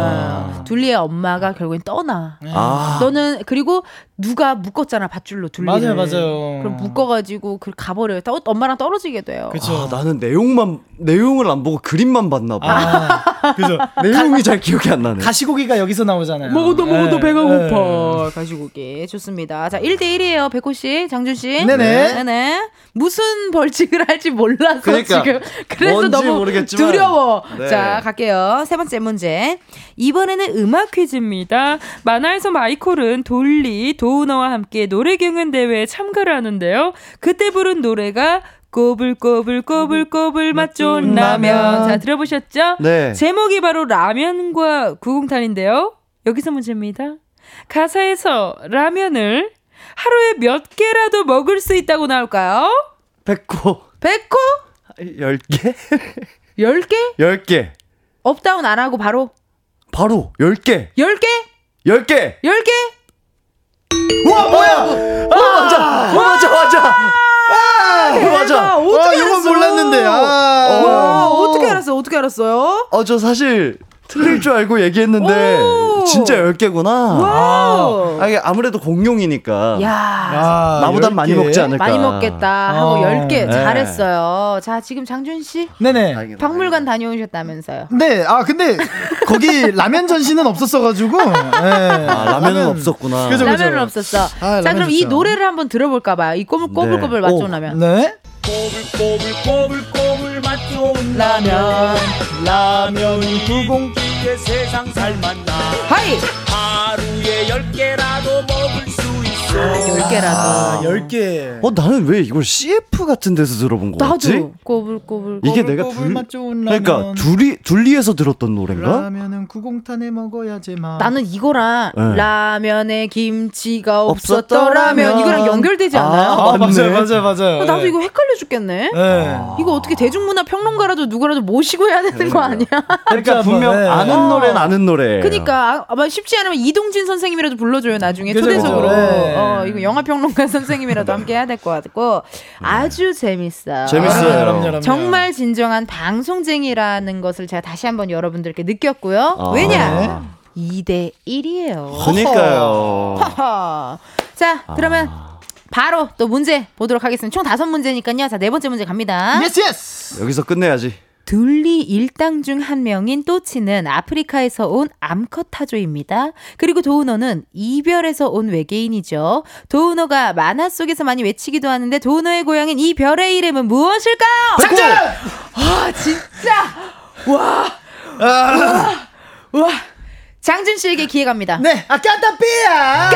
예. 둘리의 엄마가 결국엔 떠나. 아, 너는 그리고 누가 묶었잖아 밧줄로 둘리를. 맞아요, 맞아요. 그럼 묶어가지고 그 가버려요. 떠, 엄마랑 떨어지게 돼요. 그쵸. 아, 나는 내용만 내용을 안 보고 그림만 봤나 봐. 아, 그죠. (laughs) 내용이 잘 기억이 안 나네. 가시고기가 여기서 나오잖아요. 먹어도 먹어도 예, 배가 예. 고파. 가시고기. 좋습니다. 자, 1대 1이에요. 백호 씨, 장준 씨. 네네. 네네. 무슨 벌칙을 할지 몰라서 그러니까, 지금. (laughs) 그래서 뭔지 너무 모르겠지만. 두려워. 네. 자, 갈게요. 세 번째 문제. 이번에는 음악 퀴즈입니다. 만화에서 마이콜은 돌리, 도우너와 함께 노래 경연 대회에 참가를 하는데요. 그때 부른 노래가 꼬불꼬불 꼬불꼬불 맛 좋은 라면. 자, 들어보셨죠? 네. 제목이 바로 라면과 구공탄인데요. 여기서 문제입니다. 가사에서 라면을 하루에 몇 개라도 먹을 수 있다고 나올까요? 백호 백호? 10개? 10개? 10개. 업다운 안 하고 바로 바로 10개. 10개? 10개. 10개? 우와, 뭐야! 어, 맞아. 어, 맞아, 맞아. 아, 맞아. 대박. 어떻게 아, 이건 알았어? 몰랐는데. 아. 와, 어떻게 알았어? 어떻게 알았어? 어, 저 사실 틀릴 줄 알고 얘기했는데 오. 진짜 10개구나. wow. 아, 이게 아무래도 공룡이니까. 야. 아, 나보단 많이 10개. 먹지 않을까. 많이 먹겠다 하고 어. 10개 네. 잘했어요. 자, 지금 장준 씨 네네. 박물관 다녀오셨다면서요. 네, 아 근데 거기 라면 전시는 없었어 가지고. 네. 아, 라면은 없었구나. 그죠, 그죠. 라면은 없었어. 아, 자, 라면 그럼 이 좋죠. 노래를 한번 들어볼까 봐요. 이 꼬불꼬불꼬불 맛 오. 좋은 라면. 네. 꼬불꼬불꼬불꼬불 맛 좋은 라면. 라면 구공. 이게 세상 살맛나 하이! 하루에 열 개라도 먹을 수 있어 열 개라도. 아, 10개. 어, 나는 왜 이걸 CF 같은 데서 들어본 거 같지? 나도 꼬불꼬불. 이게 내가 둘. 그러니까 둘이 둘리에서 들었던 노래인가? 라면은 구공탄에 먹어야지 마. 나는 이거랑 네. 라면에 김치가 없었더라면. 이거랑 연결되지 않나요? 아, 아, 맞네. 맞아요, 맞아요, 맞아요. 어, 나도 이거 헷갈려 죽겠네. 네. 이거 어떻게 대중문화 평론가라도 누구라도 모시고 해야 되는 거 아니야? (laughs) 그러니까 분명 네. 아는 어. 노래는 아는 노래. 그니까 아, 아마 쉽지 않으면 이동진 선생님이라도 불러줘요 나중에 초대석으로. 네. 어 이거 영화 평론가 (laughs) 선생님이라도 함께 해야 될 것 같고 아주 재밌어요. 재밌어요. 그럼요, 그럼요, 그럼요. 정말 진정한 방송쟁이라는 것을 제가 다시 한번 여러분들께 느꼈고요. 아. 왜냐? 2대 1이에요. 그니까요. 자, 그러면 바로 또 문제 보도록 하겠습니다. 총 다섯 문제니까요. 자, 네 번째 문제 갑니다. yes yes. 여기서 끝내야지. 둘리 일당 중 한 명인 또치는 아프리카에서 온 암컷 타조입니다. 그리고 도우너는 이 별에서 온 외계인이죠. 도우너가 만화 속에서 많이 외치기도 하는데 도우너의 고향인 이 별의 이름은 무엇일까요? 장준. 아 진짜 와. 와. 장준 씨에게 기회 갑니다. 네, 아 깐따삐야.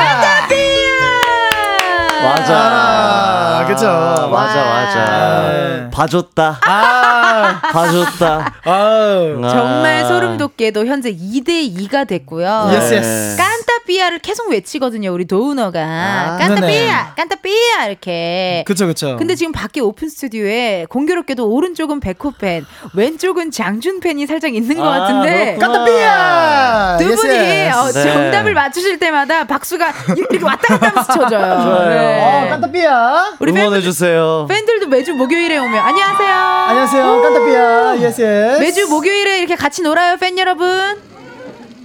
맞아. 아, 그쵸. 맞아, 와. 맞아. 봐줬다. 아, 봐줬다. 아우. 정말 아. 소름 돋게도 현재 2대 2가 됐고요. yes yes. 깐따삐야를 계속 외치거든요, 우리 도우너가. 아, 깐따삐야. 깐따삐야 이렇게. 그쵸 그쵸. 근데 지금 밖에 오픈 스튜디오에 공교롭게도 오른쪽은 백호 팬, 왼쪽은 장준 팬이 살짝 있는 것 아, 같은데 그렇구나. 깐따삐야. 두 분이 어, 네. 정답을 맞추실 때마다 박수가 이렇게 왔다 갔다 하면서 쳐져요. 좋아요. 네. 어, 깐따삐야. 우리 팬, 응원해 주세요. 팬들도 매주 목요일에 오면 안녕하세요. 안녕하세요, 깐따삐야. yes yes. 매주 목요일에 이렇게 같이 놀아요, 팬 여러분.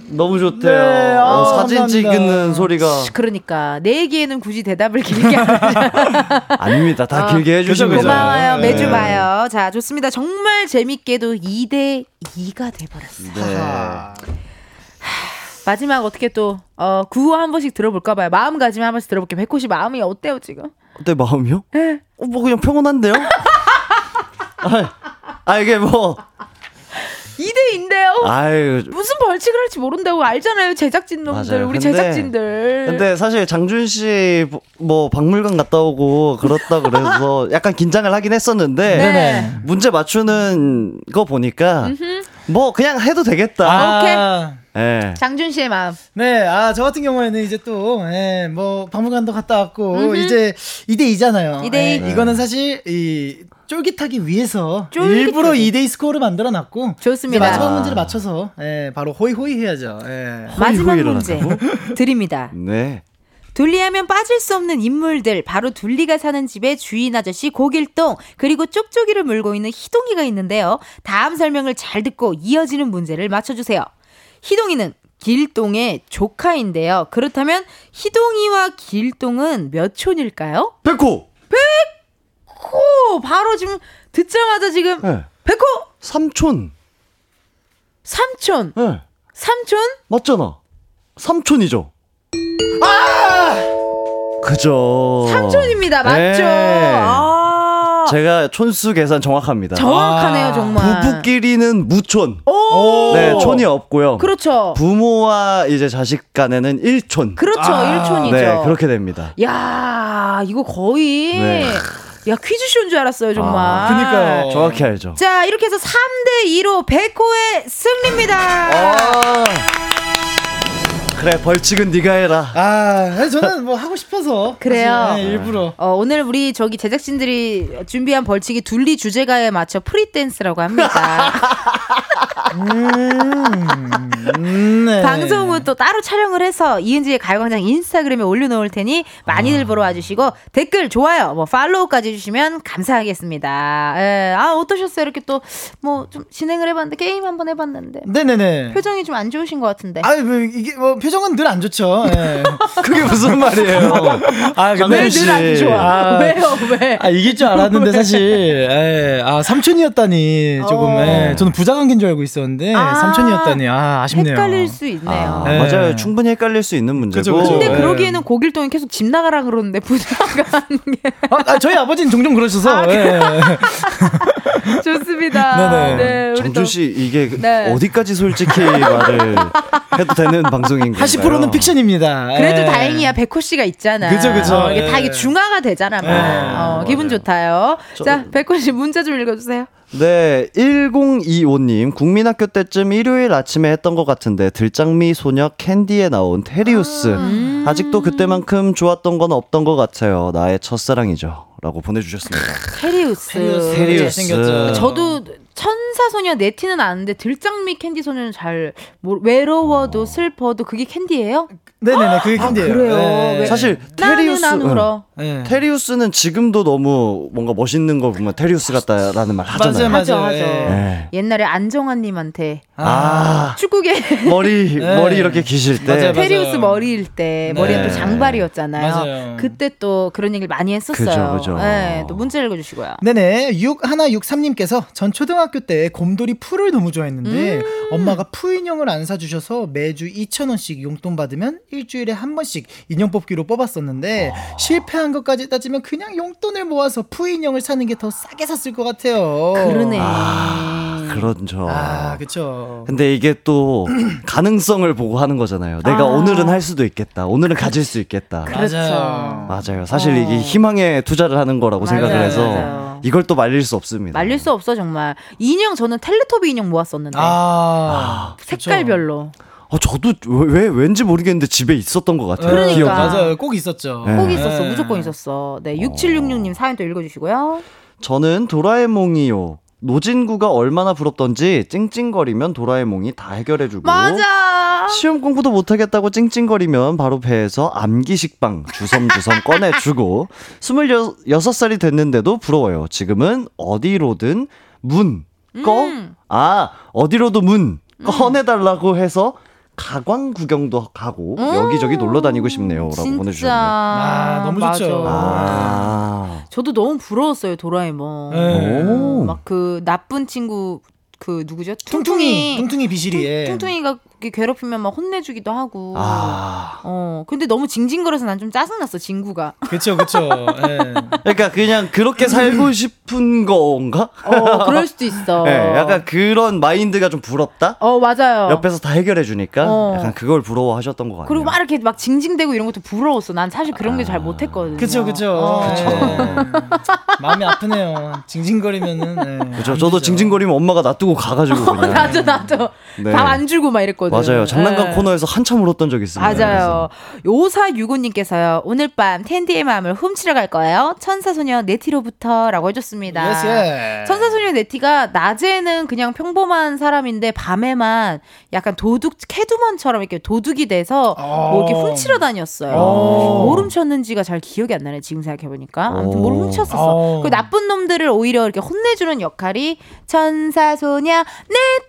너무 좋대요. 네, 어, 아, 사진 감사합니다. 찍는 소리가. 그러니까 내 얘기에는 굳이 대답을 길게. (laughs) 아닙니다. 다 어, 길게 해주시면. 고마워요. 네. 매주 봐요. 자, 좋습니다. 정말 재밌게도 2대 2가 돼버렸어요. 네. 마지막 어떻게 또 어, 구호 한 번씩 들어볼까 봐요. 마음가짐 한 번씩 들어볼게요. 백호씨 마음이 어때요 지금? 내 마음이요? 네. 어, 뭐 그냥 평온한데요? (laughs) 아, 아 이게 뭐 2대 2인데요. 아유 무슨 벌칙을 할지 모른다고 알잖아요. 제작진 놈들, 맞아요. 우리 근데- 제작진들. 근데 사실 장준 씨 뭐 박물관 갔다 오고 그렇다 그래서 (laughs) 약간 긴장을 하긴 했었는데 네. 문제 맞추는 거 보니까 뭐 그냥 해도 되겠다. 아, 예. 장준 씨의 마음. 네, 아, 저 같은 경우에는 이제 또, 예, 뭐, 박물관도 갔다 왔고, 이제 2대2잖아요. 예, 2대 이. 이거는 사실, 이, 쫄깃하기 위해서 쫄깃하게. 일부러 2대2 스코어를 만들어 놨고 좋습니다. 이제 마지막 아. 문제를 맞춰서 예, 바로 호이호이 해야죠. 예. 마지막 문제? 드립니다. 네. 둘리하면 빠질 수 없는 인물들 바로 둘리가 사는 집의 주인 아저씨 고길동 그리고 쪽쪽이를 물고 있는 희동이가 있는데요. 다음 설명을 잘 듣고 이어지는 문제를 맞춰주세요. 희동이는 길동의 조카인데요. 그렇다면 희동이와 길동은 몇 촌일까요? 백호. 오 바로 지금 듣자마자 지금 네. 백호 삼촌. 삼촌 네. 삼촌 맞잖아. 삼촌이죠. 아! 그죠. 삼촌입니다. 맞죠? 네. 아 제가 촌수 계산 정확합니다. 정확하네요 아, 정말. 부부끼리는 무촌. 오 네, 촌이 없고요. 그렇죠. 부모와 이제 자식 간에는 일촌. 그렇죠. 아, 일촌이죠. 네, 그렇게 됩니다. 야, 이거 거의 네. 야 퀴즈쇼인 줄 알았어요, 정말. 아, 그니까요. 정확히 알죠. 자, 이렇게 해서 3대 2로 백호의 승리입니다. 아. 그래, 벌칙은 네가 해라. 아, 저는 뭐 하고 싶어서 그래요. 사실, 예, 일부러 어, 오늘 우리 저기 제작진들이 준비한 벌칙이 둘리 주제가에 맞춰 프리 댄스라고 합니다. (laughs) 음, 네. 방송은 또 따로 촬영을 해서 이은지의 가요광장 인스타그램에 올려놓을 테니 많이들 보러 와주시고 댓글 좋아요 뭐 팔로우까지 해주시면 감사하겠습니다. 예, 아 어떠셨어요? 이렇게 또 뭐 좀 진행을 해봤는데 게임 한번 해봤는데 네네네. 표정이 좀 안 좋으신 것 같은데. 아, 뭐 이게 뭐 표정은 늘 안 좋죠. 예. (laughs) 그게 무슨 말이에요? 아, 근데 왜늘안 좋아? 아, 왜요? 왜? 아, 이길 줄 알았는데 사실 예, 아 삼촌이었다니 조금 어. 예, 저는 부자 관계인 줄 알고 있었는데 아, 삼촌이었다니 아 아쉽네요. 헷갈릴 수 있네요. 아, 네. 맞아요. 충분히 헷갈릴 수 있는 문제고. 그죠, 그죠. 근데 네. 그러기에는 고길동이 계속 집 나가라 그러는데 부자가 하는 게 아, 아, 저희 아버지는 종종 그러셔서 아, 예. (laughs) 좋습니다. 네네. 네, 정준 씨 이게 네. 어디까지 솔직히 말을 해도 되는 방송인가요? 80%는 픽션입니다. 그래도 예. 다행이야 백호 씨가 있잖아. 그죠, 그죠. 어, 이게 다 예. 이게 중화가 되잖아. 막. 예. 어, 기분 좋다요. 자 백호 씨 문자 좀 읽어주세요. 네, 1025님, 국민학교 때쯤 일요일 아침에 했던 것 같은데, 들장미 소녀 캔디에 나온 테리우스. 음. 아직도 그때만큼 좋았던 건 없던 것 같아요. 나의 첫사랑이죠. 라고 보내주셨습니다. 테리우스. 테리우스. 테리우스. 저도 천사 소녀 네티는 아는데 들장미 캔디 소녀는 잘 외로워도 슬퍼도 그게 캔디예요? 네네네 그게 캔디예요. 그래요? 예. 왜? 사실, 나는 테리우스. 안 울어. 예. 테리우스는 지금도 너무 뭔가 멋있는 거 보면 테리우스 같다라는 말 하잖아요. 맞아요. 하죠. 예. 네. 옛날에 안정환님한테 아, 축구계 머리, 네. 머리 이렇게 기르실 때. 맞아요, 맞아요. 테리우스 머리일 때 머리가 네. 또 장발이었잖아요. 맞아요. 그때 또 그런 얘기를 많이 했었어요. 그죠, 그죠. 네, 또 문자 읽어주시고요. 네네 6163님께서 전 초등학교 때 곰돌이 풀을 너무 좋아했는데 음. 엄마가 푸 인형을 안 사주셔서 매주 2,000원씩 용돈 받으면 일주일에 한 번씩 인형 뽑기로 뽑았었는데 아. 실패한 것까지 따지면 그냥 용돈을 모아서 푸 인형을 사는 게 더 싸게 샀을 것 같아요. 그러네. 아, 그렇죠. 아 그쵸. 근데 이게 또 (clears throat) 가능성을 보고 하는 거잖아요. 내가 아. 오늘은 할 수도 있겠다. 오늘은 가질 수 있겠다. 그렇죠. 맞아요. 사실 어. 이게 희망에 투자를 하는 거라고 맞아요, 생각을 해서 맞아요. 이걸 또 말릴 수 없습니다. 말릴 수 없어 정말. 인형 저는 텔레토비 인형 모았었는데 아, 색깔별로 어, 저도 왜, 왜 왠지 모르겠는데 집에 있었던 것 같아요. 그러니까. 기억이. 맞아요. 꼭 있었죠. 네. 꼭 있었어 네. 무조건 있었어. 네 6766님 사연 또 읽어주시고요. 저는 도라에몽이요. 노진구가 얼마나 부럽던지 찡찡거리면 도라에몽이 다 해결해주고 맞아. 시험 공부도 못하겠다고 찡찡거리면 바로 배에서 암기식빵 주섬주섬 꺼내주고 (laughs) 26살이 됐는데도 부러워요. 지금은 어디로든 문, 꺼? 음. 아, 어디로도 문, 꺼내달라고 해서 가광 구경도 가고 여기저기 놀러 다니고 싶네요. 라고 음. 진짜. 보내주셨네요. 아, 너무 맞아. 좋죠. 아, 저도 너무 부러웠어요 도라에몽. 네. 오. 막그 나쁜 친구 그 누구죠? 퉁퉁이, 퉁퉁이 비실이. 예. 퉁퉁이가 괴롭히면 막 혼내주기도 하고. 아. 어 근데 너무 징징거려서 난 좀 짜증났어 친구가. 그쵸, 그쵸. (laughs) 예. 그러니까 그냥 그렇게 살고 싶은 건가? 어 그럴 수도 있어. 네, (laughs) 약간 그런 마인드가 좀 부럽다? 어 맞아요. 옆에서 다 해결해 주니까 어. 약간 그걸 부러워하셨던 것 같아요. 그리고 막 이렇게 막 징징대고 이런 것도 부러웠어. 난 사실 그런 게 잘 못했거든요. 그쵸, 그쵸. 어. 예. (laughs) 마음이 아프네요. 징징거리면은. 예. 그죠. 안 저도. 징징거리면 엄마가 놔두고 가가지고 그냥. 나도 나도 네. 밥 안 주고 막 이랬거든요. 울었거든요. 맞아요. 장난감 네. 코너에서 한참 울었던 적이 있습니다. 맞아요. 5465님께서요, 오늘 밤 은디의 마음을 훔치러 갈 거예요. 천사소녀 네티로부터 라고 해줬습니다. yes, 예. 천사소녀 네티가 낮에는 그냥 평범한 사람인데 밤에만 약간 도둑, 캣우먼처럼 이렇게 도둑이 돼서 뭐 이렇게 어. 훔치러 다녔어요. 어. 뭘 훔쳤는지가 잘 기억이 안 나네, 지금 생각해 보니까. 아무튼 뭘 어. 훔쳤었어. 어. 그 나쁜 놈들을 오히려 이렇게 혼내주는 역할이 천사소녀 네티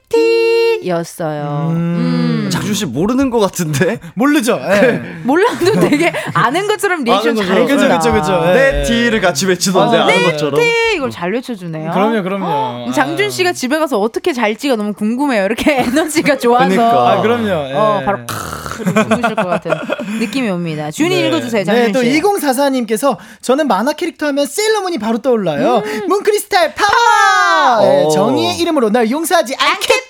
였어요. 음. 음. 장준 씨 모르는 것 같은데? (laughs) 모르죠. 예. 몰라도 되게 아는 것처럼 리액션. 잘해준다. 그죠, 그죠, 그죠. 예. 네 T를 같이 외치던데 어, 아는 네 것처럼. 네, 이걸 잘 외쳐주네요. 그럼요, 그럼요. 음, 장준 씨가 집에 가서 어떻게 잘지가 너무 궁금해요. 이렇게 (laughs) 에너지가 좋아서. 그러니까. 아, 그럼요. 예. 어, 바로 크으 주무실 것 같은 느낌이 옵니다. 준이 읽어주세요, 장준 네, 또 씨. 2044님께서 저는 만화 캐릭터 하면 세일러문이 바로 떠올라요. Moon Crystal Power! 네, 어. 정의의 이름으로 널 용서하지 않겠다!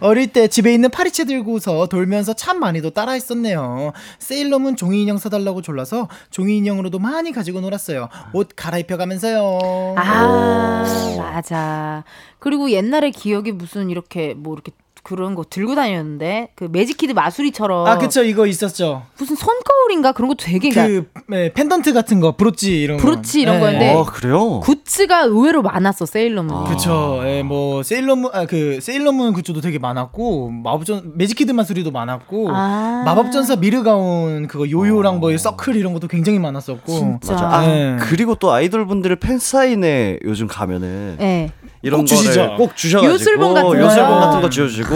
어릴 때 집에 있는 파리채 들고서 돌면서 참 많이도 따라했었네요. 세일러문 종이 인형 사달라고 졸라서 종이 인형으로도 많이 가지고 놀았어요. 옷 갈아입혀가면서요. 아, 맞아. 그리고 옛날에 기억이 무슨 이렇게 뭐 이렇게 그런 거 들고 다녔는데 그 매직키드 마수리처럼 아, 그쵸, 이거 있었죠. 무슨 손거울인가 그런 거 되게 그, 네, 펜던트 같은 거, 브로치 이런 거. 브로치 이런 네. 거였는데 어, 그래요? 굿즈가 의외로 많았어 세일러문. 그쵸. 예, 뭐, 세일러문, 아, 그, 세일러문 굿즈도 되게 많았고, 마법전, 매직키드 마수리도 많았고, 아. 마법전사 미르가온, 그거 요요랑 뭐, 서클 이런 것도 굉장히 많았었고. 진짜. 맞아. 아, 네. 그리고 또 아이돌 분들의 팬사인회 요즘 가면은 네. 이런 꼭 주시죠. 거를 꼭 주셔가지고 요술봉 같은 거요? 요술봉 같은 거 쥐어주고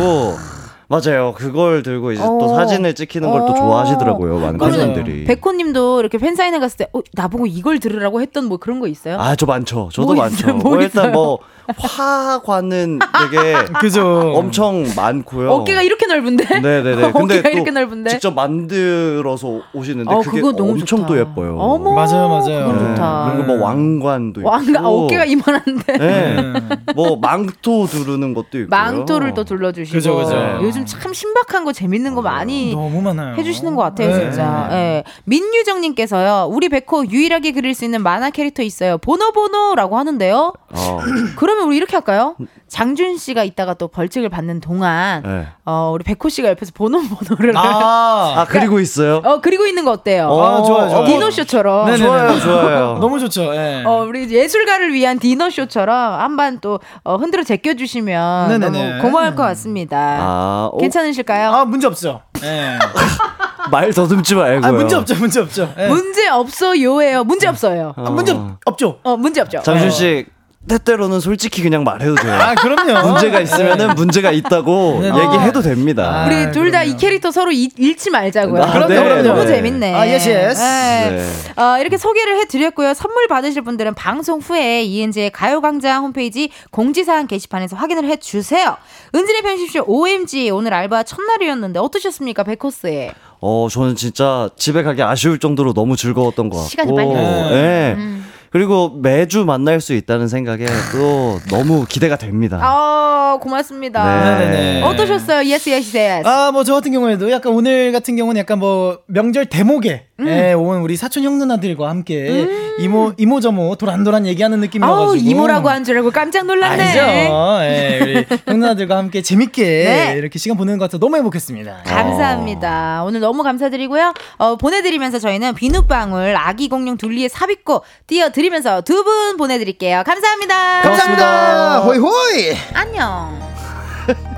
맞아요. 그걸 들고 이제 또 어. 사진을 찍히는 걸또 어. 좋아하시더라고요. 많은 팬분들이. 백호님도 이렇게 팬 사인회 갔을 때, 어, 나보고 이걸 들으라고 했던 뭐 그런 거 있어요? 아, 저 많죠. 저도 뭐 많죠. 있어요? 뭐, 뭐 일단? 뭐 화관은 되게 (laughs) 그죠. 엄청 많고요. 어깨가 이렇게 넓은데? 네네네. (laughs) 근데 어깨가 또 이렇게 넓은데? 직접 만들어서 오시는데 어, 그게 엄청 좋다. 또 예뻐요. 어머, 맞아요, 맞아요. 그건 네. 좋다. 그리고 뭐 왕관도 있고. 왕가 아, 어깨가 이만한데. 네. 뭐 망토 두르는 것도 있고. 망토를 또 둘러주시고. 그죠, 그죠. 요즘 참 신박한 거 재밌는 거 많이 너무 많아요. 해주시는 것 같아요, 네. 진짜. 예. 민유정님께서요, 우리 백호 유일하게 그릴 수 있는 만화 캐릭터 있어요. 보노보노라고 하는데요. 어. 그러면 우리 이렇게 할까요? 장준 씨가 이따가 또 벌칙을 받는 동안, 네. 어, 우리 백호 씨가 옆에서 보노보노를. 아, 아 그리고 있어요. 어, 그리고 있는 거 어때요? 아, 좋아요, 좋아요. 디노쇼처럼. 네네네. 좋아요, 좋아요. (laughs) 너무 좋죠. 예. 어, 우리 예술가를 위한 디너 쇼처럼 한번 또 어, 흔들어 제껴 주시면 네네네. 너무 고마울 것 같습니다. 아, 오, 괜찮으실까요? 아, 문제 없죠. 예. (laughs) 말 더듬지 말고요. 아, 문제 없죠, 문제 없죠. 예. 문제 없어요예요. 문제 없어요. 아, 문제 없- 없죠. 어, 문제 없죠. 장준 씨 때때로는 솔직히 그냥 말해도 돼요. 아, 그럼요. 문제가 있으면은 문제가 있다고 네네. 얘기해도 됩니다. 아, 우리 둘다이 그럼요. 캐릭터 서로 잃, 잃지 말자고요. 아, 그럼요, 네, 그럼요. 네. 너무 재밌네. 아, yes, yes. 네. 네. 어, 이렇게 소개를 해드렸고요. 선물 받으실 분들은 방송 후에 이은지의 가요광장 홈페이지 공지사항 게시판에서 확인을 해주세요. 은지네 편집숍 OMG 오늘 알바 첫날이었는데 어떠셨습니까? 백호 씨. 어, 저는 진짜 집에 가기 아쉬울 정도로 너무 즐거웠던 것 같고. 시간이 빨리. 네. 음. 그리고 매주 만날 수 있다는 생각에 또 너무 기대가 됩니다. 아, 고맙습니다. 네. 네네네. 어떠셨어요? yes, yes, yes. 아, 뭐 저 같은 경우에도 약간 오늘 같은 경우는 약간 뭐 명절 대목에 음. 예, 온 우리 사촌 형 누나들과 함께 이모 이모 저모 도란도란 얘기하는 느낌이어가지고 아우, 이모라고 한 줄 알고 깜짝 놀랐네. 아니죠. 예, 우리 형 누나들과 함께 재밌게 네. 이렇게 시간 보내는 것 같아서 너무 행복했습니다. 감사합니다. 오늘 너무 감사드리고요. 어, 보내드리면서 저희는 비눗방울 아기 공룡 둘리에 삽입고 띄워드리면서 두 분 보내드릴게요. 감사합니다. 감사합니다. 호이 호이. 안녕. (laughs)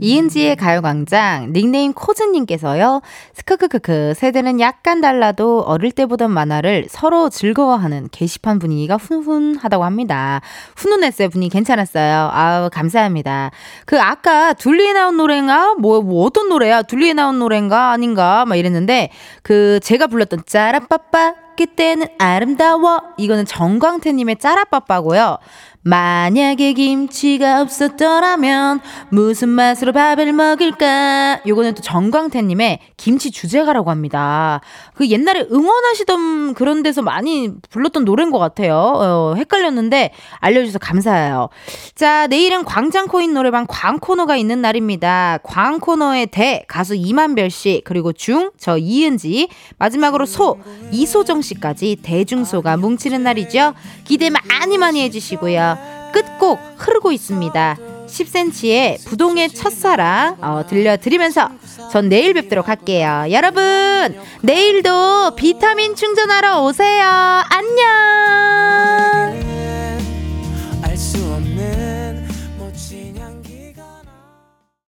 이은지의 가요광장 닉네임 코즈님께서요. 스크크크크 세대는 약간 달라도 어릴 때 보던 만화를 서로 즐거워하는 게시판 분위기가 훈훈하다고 합니다. 훈훈했어요. 분위기 괜찮았어요. 아우 감사합니다. 그 아까 둘리에 나온 노래인가? 뭐, 뭐 어떤 노래야? 둘리에 나온 노래인가? 아닌가? 막 이랬는데 그 제가 불렀던 짜라빠빠 그때는 아름다워 이거는 정광태님의 짜라빠빠고요. 만약에 김치가 없었더라면 무슨 맛으로 밥을 먹을까? 요거는 또 정광태님의 김치 주제가라고 합니다. 그 옛날에 응원하시던 그런 데서 많이 불렀던 노래인 것 같아요. 어, 헷갈렸는데 알려주셔서 감사해요. 자, 내일은 광장코인 노래방 광코너가 있는 날입니다. 광코너의 대 가수 이만별 씨 그리고 중 저 이은지 마지막으로 소 이소정 씨까지 대중소가 뭉치는 날이죠. 기대 많이 많이 해주시고요. 끝곡 흐르고 있습니다. 10cm의 부동의 첫사랑 어, 들려드리면서 전 내일 뵙도록 할게요. 여러분, 내일도 비타민 충전하러 오세요. 안녕!